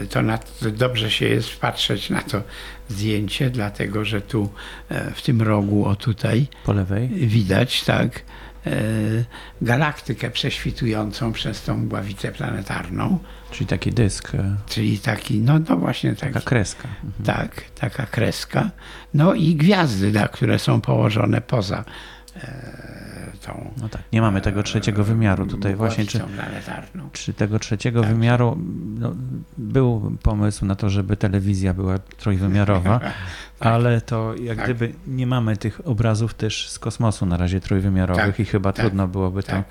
to na, to dobrze się jest patrzeć na to zdjęcie, dlatego że tu e, w tym rogu, o tutaj, Po lewej? widać tak e, galaktykę prześwitującą przez tą głowicę planetarną, Czyli taki dysk, e, czyli taki, no, no właśnie taki, taka kreska. Mhm. tak, taka kreska. No i gwiazdy, tak, które są położone poza e, tą No tak, nie mamy tego trzeciego wymiaru tutaj właśnie. Czy, czy tego trzeciego Tak. wymiaru, no, był pomysł na to, żeby telewizja była trójwymiarowa, ale to jak Tak. gdyby nie mamy tych obrazów też z kosmosu na razie trójwymiarowych Tak, i chyba tak, trudno byłoby tak, to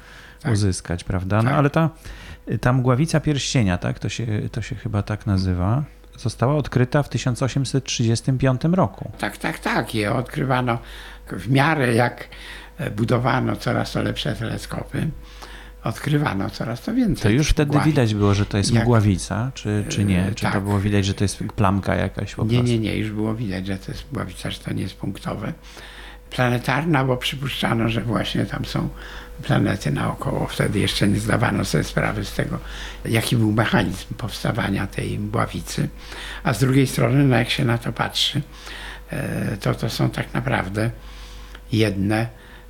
tak. uzyskać, prawda? No Tak. ale ta, ta mgławica pierścienia, tak, to się, to się chyba tak nazywa, została odkryta w 1835 roku. Tak, tak, tak. Je odkrywano w miarę jak e, budowano coraz to lepsze teleskopy, odkrywano coraz to więcej. To już wtedy mgławic. widać było, że to jest Jak- mgławica, czy, czy nie? E, Czy to tak. było widać, że to jest plamka jakaś po Nie, nie, nie, już było widać, że to jest głowica, że to nie jest punktowe. Planetarna, bo przypuszczano, że właśnie tam są planety naokoło. Wtedy jeszcze nie zdawano sobie sprawy z tego, jaki był mechanizm powstawania tej mgławicy. A z drugiej strony, no jak się na to patrzy, e, to to są tak naprawdę jedne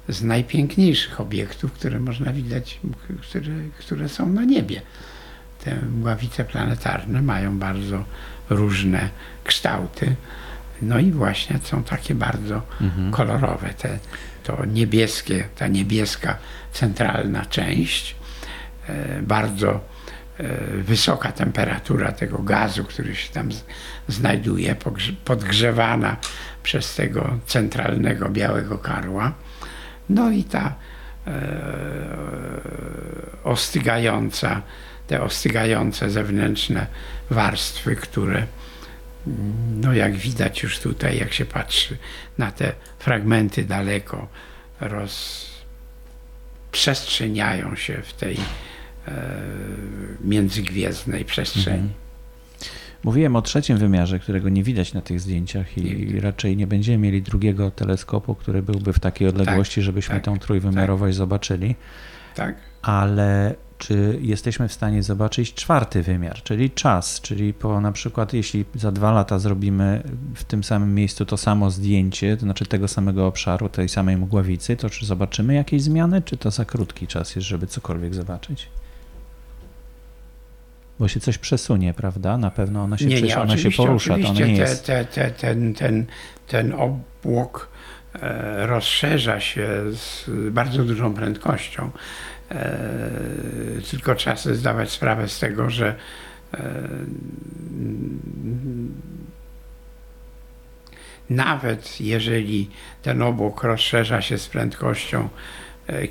z najpiękniejszych obiektów, które można widać, które, które są na niebie. Te mgławice planetarne mają bardzo różne kształty. No i właśnie są takie bardzo kolorowe. Te, to niebieskie, ta niebieska centralna część, e, bardzo e, wysoka temperatura tego gazu, który się tam znajduje, podgrzewana przez tego centralnego białego karła. No i ta e, ostygająca, te ostygające zewnętrzne warstwy, które no jak widać już tutaj, jak się patrzy na te fragmenty daleko, rozprzestrzeniają się w tej e, międzygwiezdnej przestrzeni. Mówiłem o trzecim wymiarze, którego nie widać na tych zdjęciach i widać. raczej nie będziemy mieli drugiego teleskopu, który byłby w takiej odległości, żebyśmy tak, tą trójwymiarowość zobaczyli. Tak? Ale czy jesteśmy w stanie zobaczyć czwarty wymiar, czyli czas, czyli po na przykład jeśli za dwa lata zrobimy w tym samym miejscu to samo zdjęcie, to znaczy tego samego obszaru, tej samej mgławicy, to czy zobaczymy jakieś zmiany, czy to za krótki czas jest, żeby cokolwiek zobaczyć? Bo się coś przesunie, prawda? Na pewno ona się, nie, nie, ona się porusza, to ona nie jest... te, te, ten, ten, ten obłok e, rozszerza się z bardzo dużą prędkością. E, tylko trzeba sobie zdawać sprawę z tego, że e, nawet jeżeli ten obłok rozszerza się z prędkością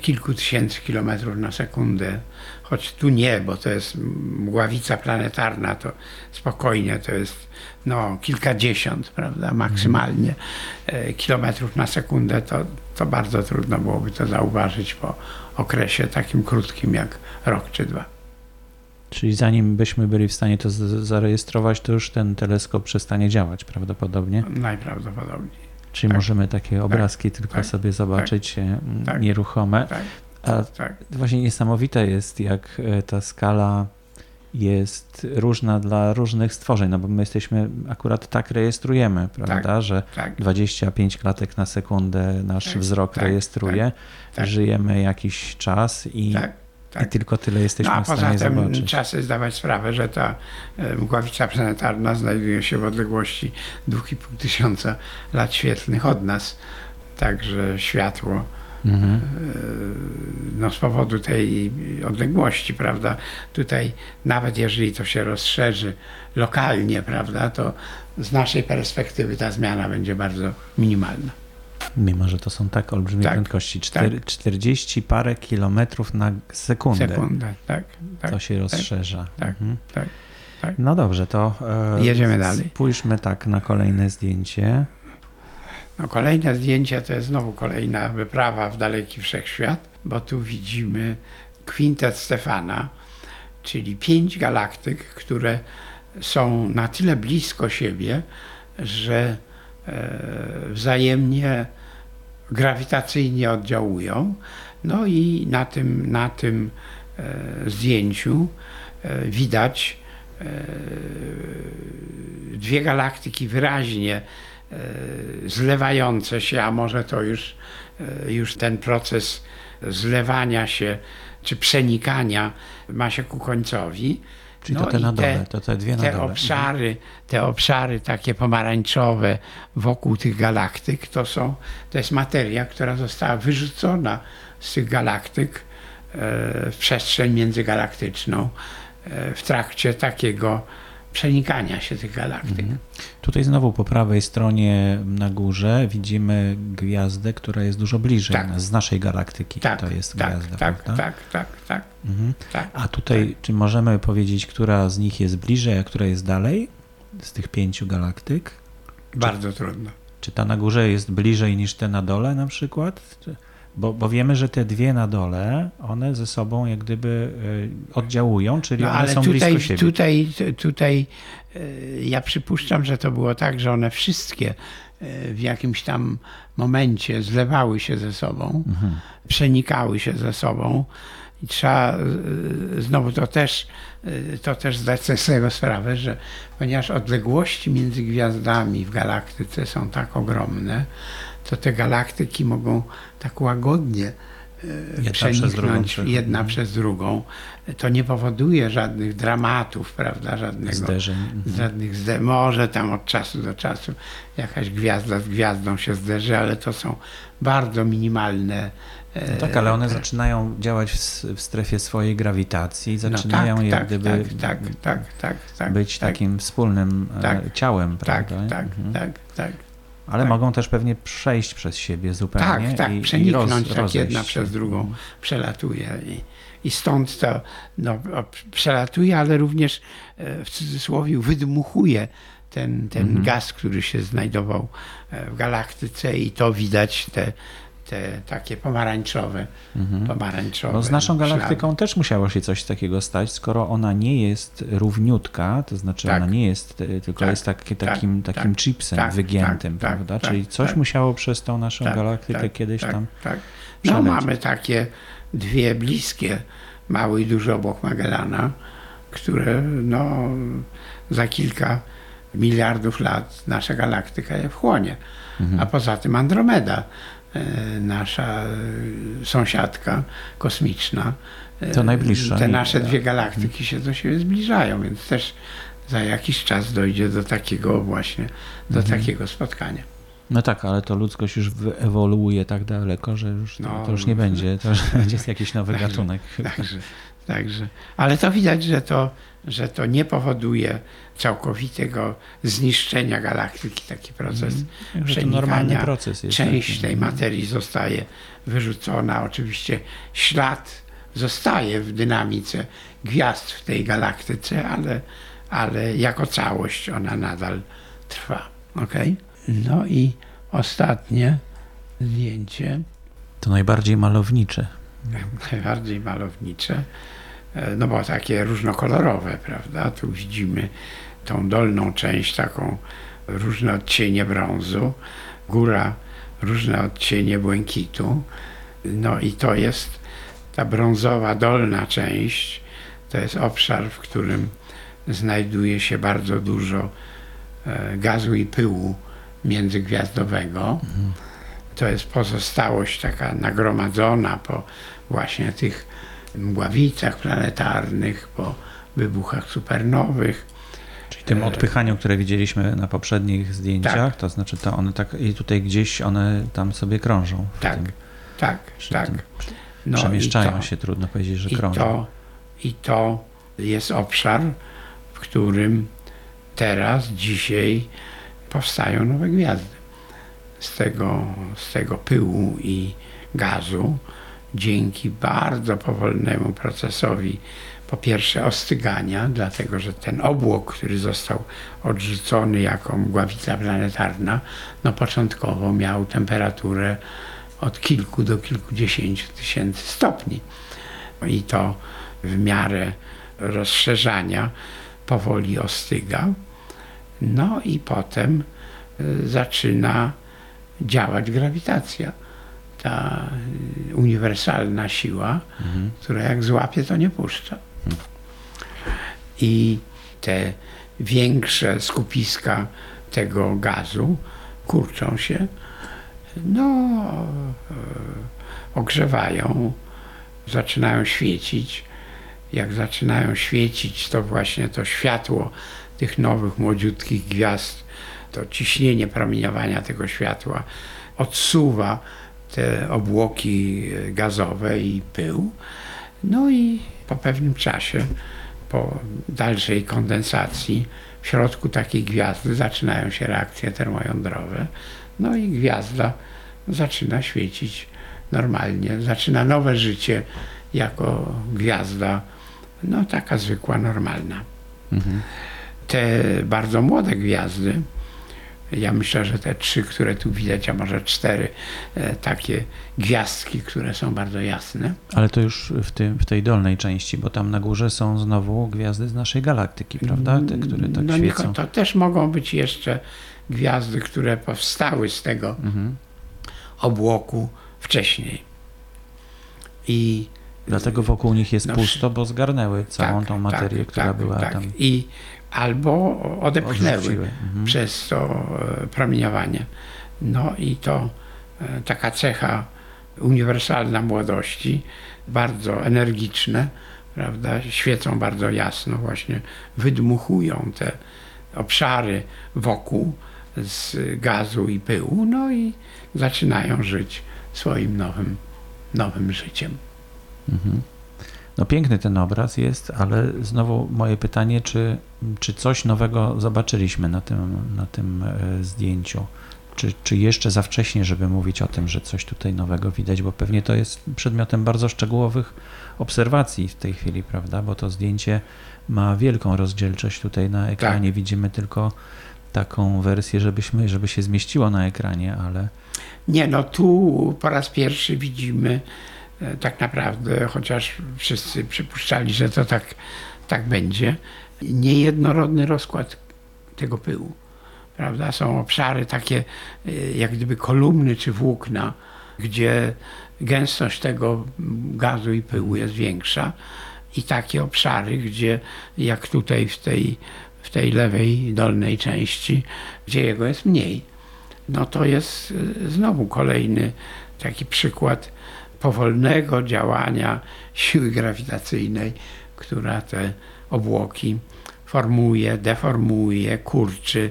kilku tysięcy kilometrów na sekundę, choć tu nie, bo to jest mgławica planetarna, to spokojnie to jest no, kilkadziesiąt, prawda, maksymalnie e, kilometrów na sekundę, to, to bardzo trudno byłoby to zauważyć po okresie takim krótkim jak rok czy dwa. Czyli zanim byśmy byli w stanie to zarejestrować, to już ten teleskop przestanie działać prawdopodobnie. Najprawdopodobniej. Czyli Tak. możemy takie obrazki tylko tak, sobie zobaczyć e, tak. nieruchome. Tak, A tak. właśnie niesamowite jest, jak e, ta skala jest różna dla różnych stworzeń, no bo my jesteśmy, akurat tak rejestrujemy, prawda, że tak. 25 klatek na sekundę nasz Tak, wzrok tak, rejestruje, tak. żyjemy jakiś czas i, Tak, i tylko tyle No jesteśmy a w poza stanie tym zobaczyć. trzeba sobie zdawać sprawę, że ta e, mgławica planetarna znajduje się w odległości 2,5 tysiąca lat świetlnych od nas. Także światło Mhm. e, no, z powodu tej odległości, prawda, tutaj nawet jeżeli to się rozszerzy lokalnie, prawda, to z naszej perspektywy ta zmiana będzie bardzo minimalna. Mimo, że to są tak olbrzymie Tak, prędkości. Czter, 40 parę kilometrów na sekundę. Sekundę, tak, tak. To się rozszerza. tak, Mhm. tak, tak. No dobrze, to e, Jedziemy dalej. spójrzmy tak na kolejne zdjęcie. No, kolejne zdjęcie to jest znowu kolejna wyprawa w daleki wszechświat, bo tu widzimy kwintet Stefana, czyli pięć galaktyk, które są na tyle blisko siebie, że wzajemnie grawitacyjnie oddziałują. No i na tym, na tym e, zdjęciu e, widać e, dwie galaktyki wyraźnie e, zlewające się, a może to już, e, już ten proces zlewania się czy przenikania ma się ku końcowi. Czyli to te na dole, to te dwie na te dole. obszary, te obszary takie pomarańczowe wokół tych galaktyk, to są, to jest materia, która została wyrzucona z tych galaktyk e, w przestrzeń międzygalaktyczną e, w trakcie takiego przenikania się tych galaktyk. Mhm. Tutaj znowu po prawej stronie na górze widzimy gwiazdę, która jest dużo bliżej Tak. nas, z naszej galaktyki. Tak, to jest tak, gwiazda, tak, prawda? tak, tak, tak, Mhm. tak. A tutaj, czy możemy powiedzieć, która z nich jest bliżej, a która jest dalej? Z tych pięciu galaktyk? Bardzo trudno. Czy ta na górze jest bliżej niż te na dole na przykład? Czy- Bo, bo wiemy, że te dwie na dole, one ze sobą jak gdyby y, oddziałują, czyli No, one są tutaj, blisko siebie. tutaj, tutaj e, ja przypuszczam, że to było tak, że one wszystkie e, w jakimś tam momencie zlewały się ze sobą, Mhm. przenikały się ze sobą i trzeba e, znowu to też, e, to też zdać sobie z tego sprawę, że ponieważ odległości między gwiazdami w galaktyce są tak ogromne, to te galaktyki mogą tak łagodnie e, Jedna przez drugą przeniknąć jedna przez drugą. To nie powoduje żadnych dramatów, prawda, żadnego, Zderzeń. Mhm. żadnych zde- może tam od czasu do czasu jakaś gwiazda z gwiazdą się zderzy, ale to są bardzo minimalne. e, No tak, ale one zaczynają działać w, strefie swojej grawitacji, no zaczynają tak, jak tak, gdyby tak, tak, tak, tak, tak, być tak, takim wspólnym e, Tak. ciałem, tak, prawda? tak, Mhm. tak, tak. Ale tak. mogą też pewnie przejść przez siebie zupełnie. Tak, tak, i, i przeniknąć roz, tak jedna się. przez drugą przelatuje. I, i stąd to no, przelatuje, ale również e, w cudzysłowie wydmuchuje ten, ten Mhm. gaz, który się znajdował e, w galaktyce i to widać te, te takie pomarańczowe, Mhm. pomarańczowe Bo z naszą ślady. galaktyką też musiało się coś takiego stać, skoro ona nie jest równiutka, to znaczy Tak. ona nie jest, e, tylko Tak, jest taki, tak, takim, tak, takim chipsem tak, wygiętym, tak, prawda? Czyli coś musiało przez tą naszą galaktykę kiedyś tam Tak. No mamy takie dwie bliskie, mały i duży obok Magellana, które no, za kilka miliardów lat nasza galaktyka je wchłonie. Mhm. A poza tym Andromeda, nasza e, sąsiadka kosmiczna. e, To najbliższa. Te nasze dwie galaktyki się do siebie zbliżają, więc też za jakiś czas dojdzie do takiego właśnie, do Mhm. takiego spotkania. No tak, ale to ludzkość już wyewoluuje tak daleko, że już to, No, to już nie będzie, to już będzie jakiś nowy Także- gatunek. Także, także. Ale to widać, że to, że to nie powoduje całkowitego zniszczenia galaktyki, taki proces. Że to przenikania. normalny proces jest. Część tak. tej materii zostaje wyrzucona. Oczywiście ślad zostaje w dynamice gwiazd w tej galaktyce, ale, ale jako całość ona nadal trwa. Okay? No i ostatnie zdjęcie. To najbardziej malownicze. najbardziej malownicze, no bo takie różnokolorowe, prawda? Tu widzimy tą dolną część, taką różne odcienie brązu, góra różne odcienie błękitu. No i to jest ta brązowa dolna część, to jest obszar, w którym znajduje się bardzo dużo e, gazu i pyłu międzygwiazdowego. To jest pozostałość taka nagromadzona po właśnie tych mgławicach planetarnych, po wybuchach supernowych. Czyli tym E, odpychaniu, które widzieliśmy na poprzednich zdjęciach, Tak. to znaczy to one tak i tutaj gdzieś one tam sobie krążą. Tak, tym, tak, tak. No Przemieszczają to, się, trudno powiedzieć, że I krążą. to, I to jest obszar, w którym teraz, dzisiaj powstają nowe gwiazdy. Z tego, z tego pyłu i gazu, dzięki bardzo powolnemu procesowi, po pierwsze ostygania, dlatego że ten obłok, który został odrzucony jako mgławica planetarna, no początkowo miał temperaturę od kilku do kilkudziesięciu tysięcy stopni. I to w miarę rozszerzania powoli ostyga. No i potem y, zaczyna działać grawitacja. Ta y, uniwersalna siła, która jak złapie, to nie puszcza. I te większe skupiska tego gazu kurczą się, no, e, ogrzewają, zaczynają świecić. Jak zaczynają świecić, to właśnie to światło tych nowych, młodziutkich gwiazd, to ciśnienie promieniowania tego światła odsuwa te obłoki e, gazowe i pył. No i po pewnym czasie, po dalszej kondensacji, w środku takiej gwiazdy zaczynają się reakcje termojądrowe. No i gwiazda zaczyna świecić normalnie, zaczyna nowe życie jako gwiazda, no taka zwykła, normalna. Te bardzo młode gwiazdy, ja myślę, że te trzy, które tu widać, a może cztery e, takie gwiazdki, które są bardzo jasne, Ale to już w, tym, w tej dolnej części, bo tam na górze są znowu gwiazdy z naszej galaktyki, prawda? Te, które tak no, świecą. Niko, to też mogą być jeszcze gwiazdy, które powstały z tego Mhm. obłoku wcześniej. I Dlatego wokół nich jest No, pusto, bo zgarnęły całą tak, tą materię, tak, która tak, była tak. tam. I albo odepchnęły mhm. przez to e, promieniowanie. No i to e, taka cecha uniwersalna młodości, bardzo energiczne, prawda, świecą bardzo jasno, właśnie wydmuchują te obszary wokół z gazu i pyłu, no i zaczynają żyć swoim nowym, nowym życiem. No piękny ten obraz jest, ale znowu moje pytanie, czy, czy coś nowego zobaczyliśmy na tym, na tym e, zdjęciu? Czy, czy jeszcze za wcześnie, żeby mówić o tym, że coś tutaj nowego widać, bo pewnie to jest przedmiotem bardzo szczegółowych obserwacji w tej chwili, prawda? Bo to zdjęcie ma wielką rozdzielczość tutaj na ekranie. Tak. Widzimy tylko taką wersję, żebyśmy, żeby się zmieściło na ekranie, ale Nie, no tu po raz pierwszy widzimy tak naprawdę, chociaż wszyscy przypuszczali, że to tak, tak będzie, niejednorodny rozkład tego pyłu. Prawda? Są obszary takie e, jak gdyby kolumny czy włókna, gdzie gęstość tego gazu i pyłu jest większa i takie obszary, gdzie jak tutaj w tej, w tej lewej dolnej części, gdzie jego jest mniej no to jest y, znowu kolejny taki przykład powolnego działania siły grawitacyjnej, która te obłoki formuje, deformuje, kurczy,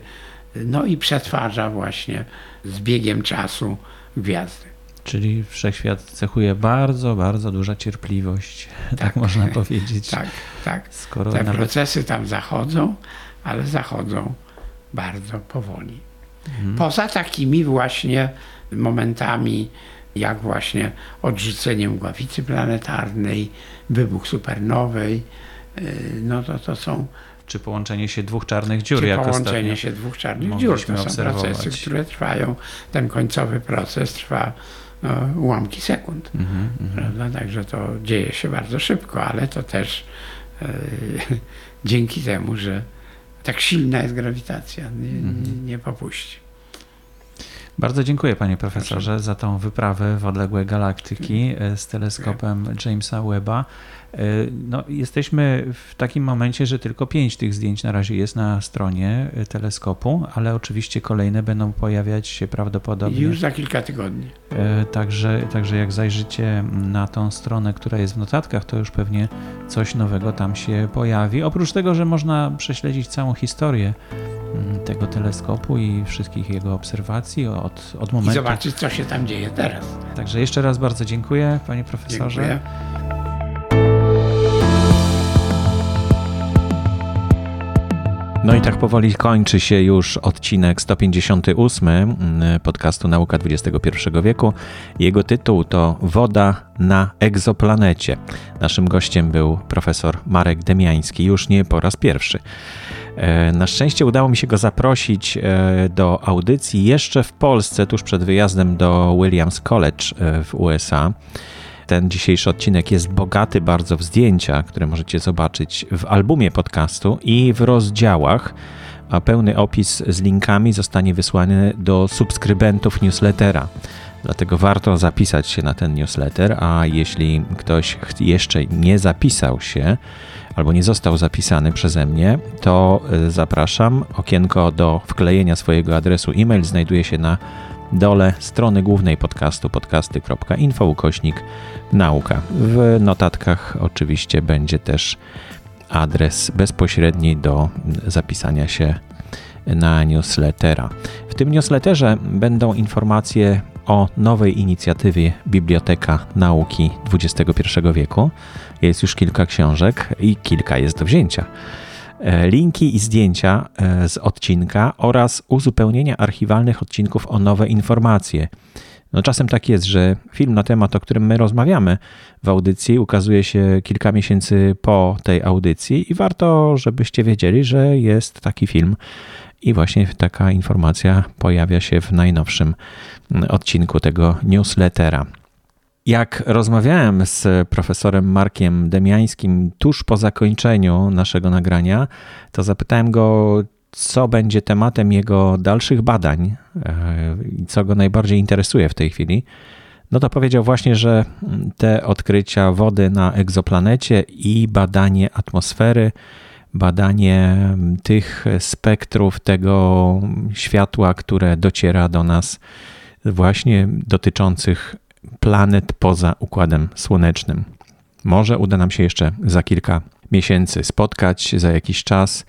no i przetwarza właśnie z biegiem czasu gwiazdy. czyli wszechświat cechuje bardzo, bardzo duża cierpliwość, tak, Tak. można powiedzieć. Tak, tak. Skoro Te nawet procesy tam zachodzą, ale zachodzą bardzo powoli. Mhm. Poza takimi właśnie momentami, jak właśnie odrzucenie mgławicy planetarnej, wybuch supernowej, yy, no to to są czy połączenie się dwóch czarnych dziur, czy jak połączenie się dwóch czarnych dziur. To są procesy, które trwają, ten końcowy proces trwa no, ułamki sekund. Mhm, mhm. Prawda? Także to dzieje się bardzo szybko, ale to też e, dzięki temu, że tak silna jest grawitacja, nie, Mhm. nie, nie popuści. Bardzo dziękuję panie profesorze za tą wyprawę w odległe galaktyki e, z teleskopem Jamesa Webba. E, No, jesteśmy w takim momencie, że tylko pięć tych zdjęć na razie jest na stronie e, teleskopu, ale oczywiście kolejne będą pojawiać się prawdopodobnie. Już za kilka tygodni. Także, także jak zajrzycie na tą stronę, która jest w notatkach, to już pewnie coś nowego tam się pojawi. Oprócz tego, że można prześledzić całą historię tego teleskopu i wszystkich jego obserwacji od, od I momentu. zobaczyć, co się tam dzieje teraz. Także jeszcze raz bardzo dziękuję, panie profesorze. Dziękuję. No i tak powoli kończy się już odcinek 158 mm, podcastu Nauka XXI wieku. Jego tytuł to Woda na egzoplanecie. Naszym gościem był profesor Marek Demiański, już nie po raz pierwszy. E, Na szczęście udało mi się go zaprosić e, do audycji jeszcze w Polsce, tuż przed wyjazdem do Williams College e, w USA. Ten dzisiejszy odcinek jest bogaty bardzo w zdjęcia, które możecie zobaczyć w albumie podcastu i w rozdziałach, a pełny opis z linkami zostanie wysłany do subskrybentów newslettera. Dlatego warto zapisać się na ten newsletter, a jeśli ktoś jeszcze nie zapisał się albo nie został zapisany przeze mnie, to y, zapraszam. Okienko do wklejenia swojego adresu e-mail znajduje się na dole strony głównej podcastu podcasty.info ukośnik nauka. W notatkach oczywiście będzie też adres bezpośredni do zapisania się na newslettera. W tym newsletterze będą informacje o nowej inicjatywie Biblioteka Nauki XXI wieku. Jest już kilka książek i kilka jest do wzięcia. E, linki i zdjęcia e, z odcinka oraz uzupełnienia archiwalnych odcinków o nowe informacje. No czasem tak jest, że film na temat, o którym my rozmawiamy w audycji, ukazuje się kilka miesięcy po tej audycji i warto, żebyście wiedzieli, że jest taki film i właśnie taka informacja pojawia się w najnowszym odcinku tego newslettera. Jak rozmawiałem z profesorem Markiem Demiańskim tuż po zakończeniu naszego nagrania, to zapytałem go, co będzie tematem jego dalszych badań e, i co go najbardziej interesuje w tej chwili. No to powiedział właśnie, że te odkrycia wody na egzoplanecie i badanie atmosfery, badanie tych spektrów tego światła, które dociera do nas, właśnie dotyczących planet poza Układem Słonecznym. Może uda nam się jeszcze za kilka miesięcy spotkać, za jakiś czas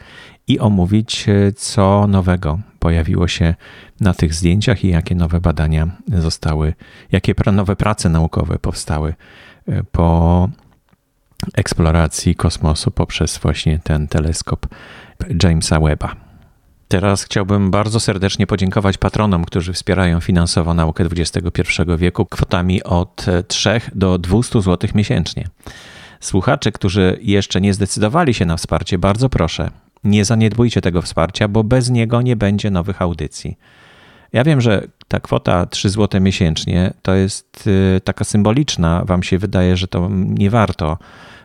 i omówić, co nowego pojawiło się na tych zdjęciach i jakie nowe badania zostały, jakie nowe prace naukowe powstały e, po eksploracji kosmosu poprzez właśnie ten teleskop Jamesa Webba. Teraz chciałbym bardzo serdecznie podziękować patronom, którzy wspierają finansowo naukę XXI wieku kwotami od 3 do 200 zł miesięcznie. Słuchacze, którzy jeszcze nie zdecydowali się na wsparcie, bardzo proszę, nie zaniedbujcie tego wsparcia, bo bez niego nie będzie nowych audycji. Ja wiem, że ta kwota 3 zł miesięcznie to jest y, taka symboliczna, wam się wydaje, że to nie warto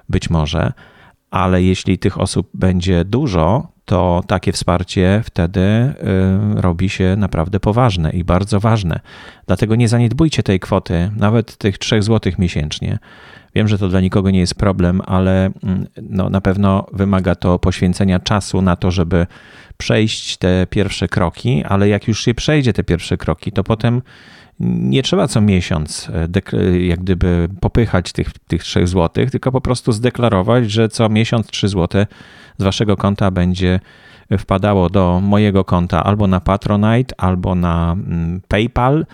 być może, ale jeśli tych osób będzie dużo, to takie wsparcie wtedy y, robi się naprawdę poważne i bardzo ważne. Dlatego nie zaniedbujcie tej kwoty, nawet tych 3 zł miesięcznie. Wiem, że to dla nikogo nie jest problem, ale mm, no, na pewno wymaga to poświęcenia czasu na to, żeby przejść te pierwsze kroki, ale jak już się przejdzie te pierwsze kroki, to potem nie trzeba co miesiąc e, jak gdyby popychać tych, tych 3 zł, tylko po prostu zdeklarować, że co miesiąc 3 zł z waszego konta będzie wpadało do mojego konta albo na Patronite, albo na mm, PayPal,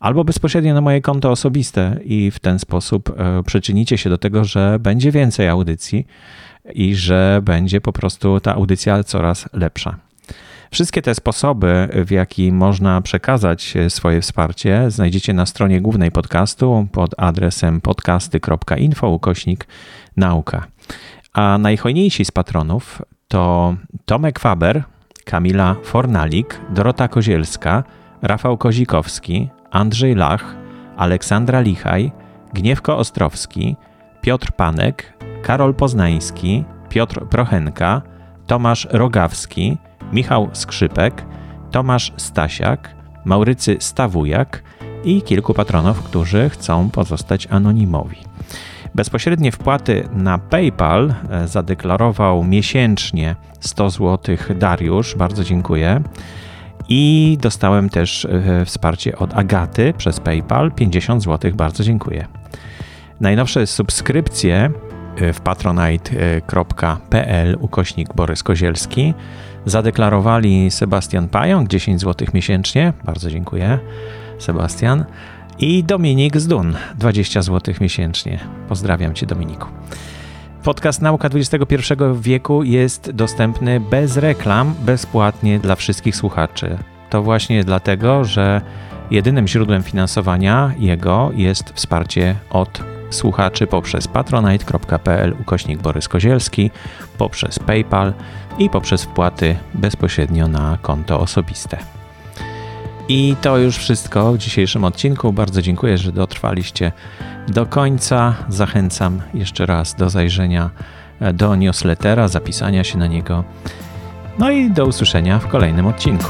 albo bezpośrednio na moje konto osobiste i w ten sposób e, przyczynicie się do tego, że będzie więcej audycji i że będzie po prostu ta audycja coraz lepsza. Wszystkie te sposoby, w jaki można przekazać swoje wsparcie, znajdziecie na stronie głównej podcastu pod adresem podcasty.info ukośnik nauka. A najhojniejsi z patronów to Tomek Faber, Kamila Fornalik, Dorota Kozielska, Rafał Kozikowski, Andrzej Lach, Aleksandra Lichaj, Gniewko Ostrowski, Piotr Panek, Karol Poznański, Piotr Prochenka, Tomasz Rogawski, Michał Skrzypek, Tomasz Stasiak, Maurycy Stawujak i kilku patronów, którzy chcą pozostać anonimowi. Bezpośrednie wpłaty na PayPal e, zadeklarował miesięcznie 100 zł Dariusz, bardzo dziękuję. I dostałem też e, wsparcie od Agaty przez PayPal 50 zł, bardzo dziękuję. Najnowsze subskrypcje e, w patronite.pl ukośnik Borys Kozielski zadeklarowali Sebastian Pająk 10 zł miesięcznie, bardzo dziękuję Sebastian i Dominik Zdun 20 zł miesięcznie. Pozdrawiam Cię Dominiku. Podcast Nauka XXI wieku jest dostępny bez reklam, bezpłatnie dla wszystkich słuchaczy. To właśnie dlatego, że jedynym źródłem finansowania jego jest wsparcie od słuchaczy poprzez patronite.pl ukośnik Borys Kozielski, poprzez PayPal i poprzez wpłaty bezpośrednio na konto osobiste. I to już wszystko w dzisiejszym odcinku. Bardzo dziękuję, że dotrwaliście do końca. Zachęcam jeszcze raz do zajrzenia do newslettera, zapisania się na niego. No i do usłyszenia w kolejnym odcinku.